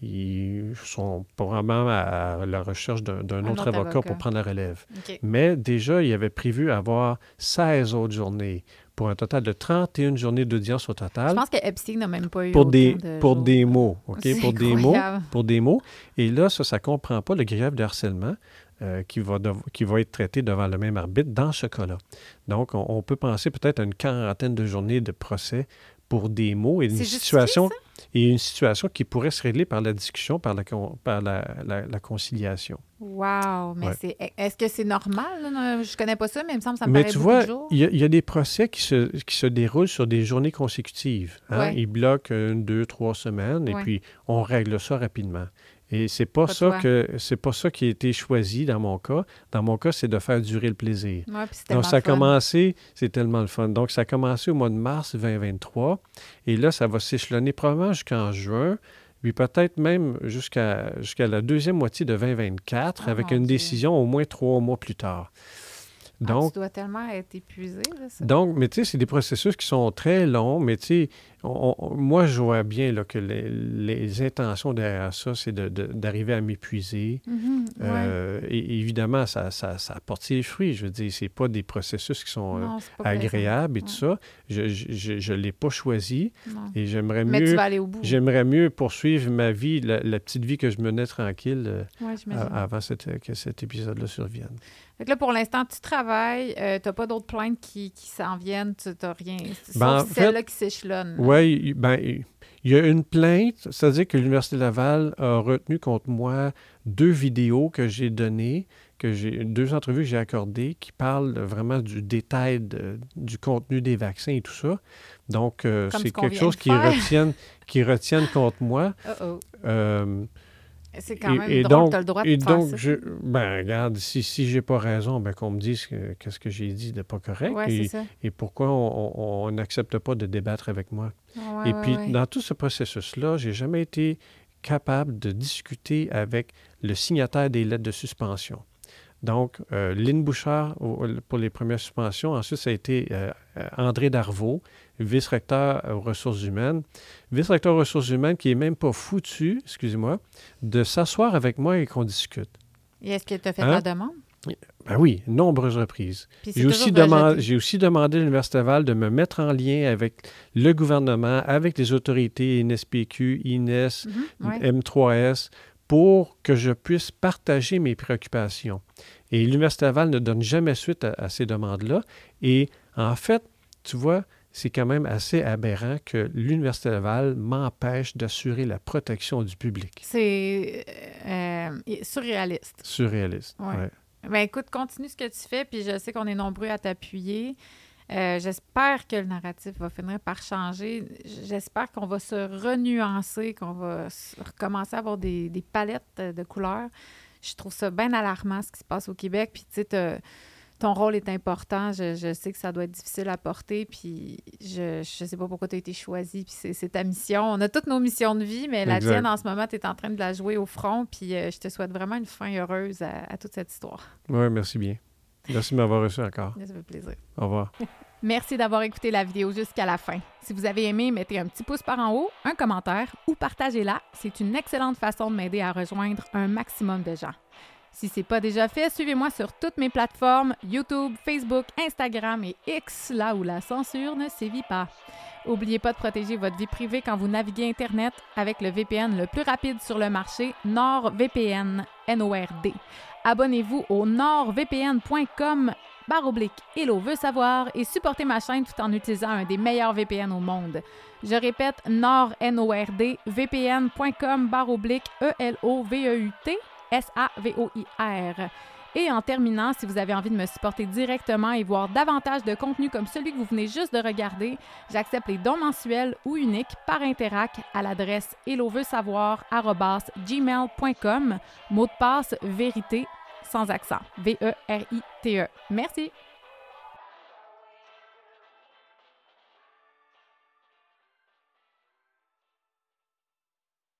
ils sont probablement à la recherche d'un autre, avocat, pour prendre la relève. Mais déjà, il avait prévu avoir 16 autres journées pour un total de 31 journées d'audience au total. Je pense que Epstein n'a même pas eu pour des pour des mots, OK, pour des mots, pour des mots. Et là, ça, ça comprend pas le grief de harcèlement. Euh, qui, va qui va être traité devant le même arbitre dans ce cas-là. Donc, on, on peut penser peut-être à une quarantaine de journées de procès pour des mots et une situation et une situation qui pourrait se régler par la discussion, par la, par la, la, conciliation. Wow! Mais c'est, est-ce que c'est normal? Je connais pas ça, mais il me semble que ça me mais tu vois, il y, a des procès qui se, qui se déroulent sur des journées consécutives. Hein? Ils bloquent une, deux, trois semaines et puis on règle ça rapidement. Et c'est pas, ça que c'est pas ça qui a été choisi dans mon cas. Dans mon cas, c'est de faire durer le plaisir. Donc ça a commencé, c'est tellement le fun. Donc ça a commencé au mois de mars 2023 et là ça va s'échelonner probablement jusqu'en juin, puis peut-être même jusqu'à jusqu'à la deuxième moitié de 2024 ah, avec une décision au moins trois mois plus tard. Ah, donc, tu dois tellement être épuisé. Donc, mais tu sais, c'est des processus qui sont très longs, mais tu sais, moi, je vois bien là, que les, intentions derrière ça, c'est d'arriver à m'épuiser. Mm-hmm, euh, et évidemment, ça, ça, ça, apporte ses fruits. Je veux dire, c'est pas des processus qui sont euh, agréables et tout ça. Je ne l'ai pas choisi. Et j'aimerais mieux, j'aimerais mieux poursuivre ma vie, la, petite vie que je menais tranquille euh, avant que cet épisode-là survienne. Fait là, pour l'instant, tu travailles, tu n'as pas d'autres plaintes qui, qui s'en viennent, tu n'as rien. Ben, celle-là qui s'échelonne. Oui, ben, il y a une plainte, c'est-à-dire que l'Université Laval a retenu contre moi deux vidéos que j'ai données, que j'ai deux entrevues que j'ai accordées qui parlent vraiment du détail du contenu des vaccins et tout ça. Donc, euh, c'est quelque chose qui retiennent, qui retiennent contre moi. Euh, c'est quand même et, drôle, donc, as le droit de et donc, Je, ben, regarde, si, si j'ai pas raison, ben, qu'on me dise qu'est-ce que j'ai dit de pas correct et, et, pourquoi on n'accepte pas de débattre avec moi. et puis, dans tout ce processus-là, j'ai jamais été capable de discuter avec le signataire des lettres de suspension. Donc, euh, Lynn Bouchard pour les premières suspensions. Ensuite, ça a été euh, André Darvaux, vice-recteur aux ressources humaines. Vice-recteur aux ressources humaines qui n'est même pas foutu, excusez-moi, de s'asseoir avec moi et qu'on discute. Et est-ce que tu as fait la hein? demande? Ben oui, nombreuses reprises. J'ai aussi, demandé, aussi demandé à l'Université Laval de me mettre en lien avec le gouvernement, avec les autorités INSPQ, INES, M3S, pour que je puisse partager mes préoccupations. Et l'Université Laval ne donne jamais suite à, ces demandes-là. Et en fait, tu vois, c'est quand même assez aberrant que l'Université Laval m'empêche d'assurer la protection du public. C'est euh, surréaliste. Surréaliste, oui. Ouais. Ben écoute, continue ce que tu fais, puis je sais qu'on est nombreux à t'appuyer. Euh, j'espère que le narratif va finir par changer. J'espère qu'on va se renuancer, qu'on va recommencer à avoir des, des, palettes de couleurs. Je trouve ça bien alarmant ce qui se passe au Québec. Puis, tu sais, ton rôle est important. Je, sais que ça doit être difficile à porter, puis je ne sais pas pourquoi tu as été choisi, puis c'est ta mission. On a toutes nos missions de vie, mais la tienne, en ce moment, tu es en train de la jouer au front, puis euh, je te souhaite vraiment une fin heureuse à, toute cette histoire. Oui, merci bien. Merci de m'avoir reçu encore. Ça fait plaisir. Au revoir. Merci d'avoir écouté la vidéo jusqu'à la fin. Si vous avez aimé, mettez un petit pouce par en haut, un commentaire ou partagez-la. C'est une excellente façon de m'aider à rejoindre un maximum de gens. Si ce n'est pas déjà fait, suivez-moi sur toutes mes plateformes YouTube, Facebook, Instagram et X, là où la censure ne sévit pas. N'oubliez pas de protéger votre vie privée quand vous naviguez Internet avec le VPN le plus rapide sur le marché, NordVPN, N-O-R-D. Abonnez-vous au nordvpn.com barre oblique Hello veut savoir et supportez ma chaîne tout en utilisant un des meilleurs VPN au monde. Je répète, nord, N-O-R-D, vpn.com barre oblique E-L-O-V-E-U-T S-A-V-O-I-R. Et en terminant, si vous avez envie de me supporter directement et voir davantage de contenu comme celui que vous venez juste de regarder, j'accepte les dons mensuels ou uniques par Interac à l'adresse gmail.com mot de passe vérité sans accent. V-E-R-I-T-E. -E. Merci.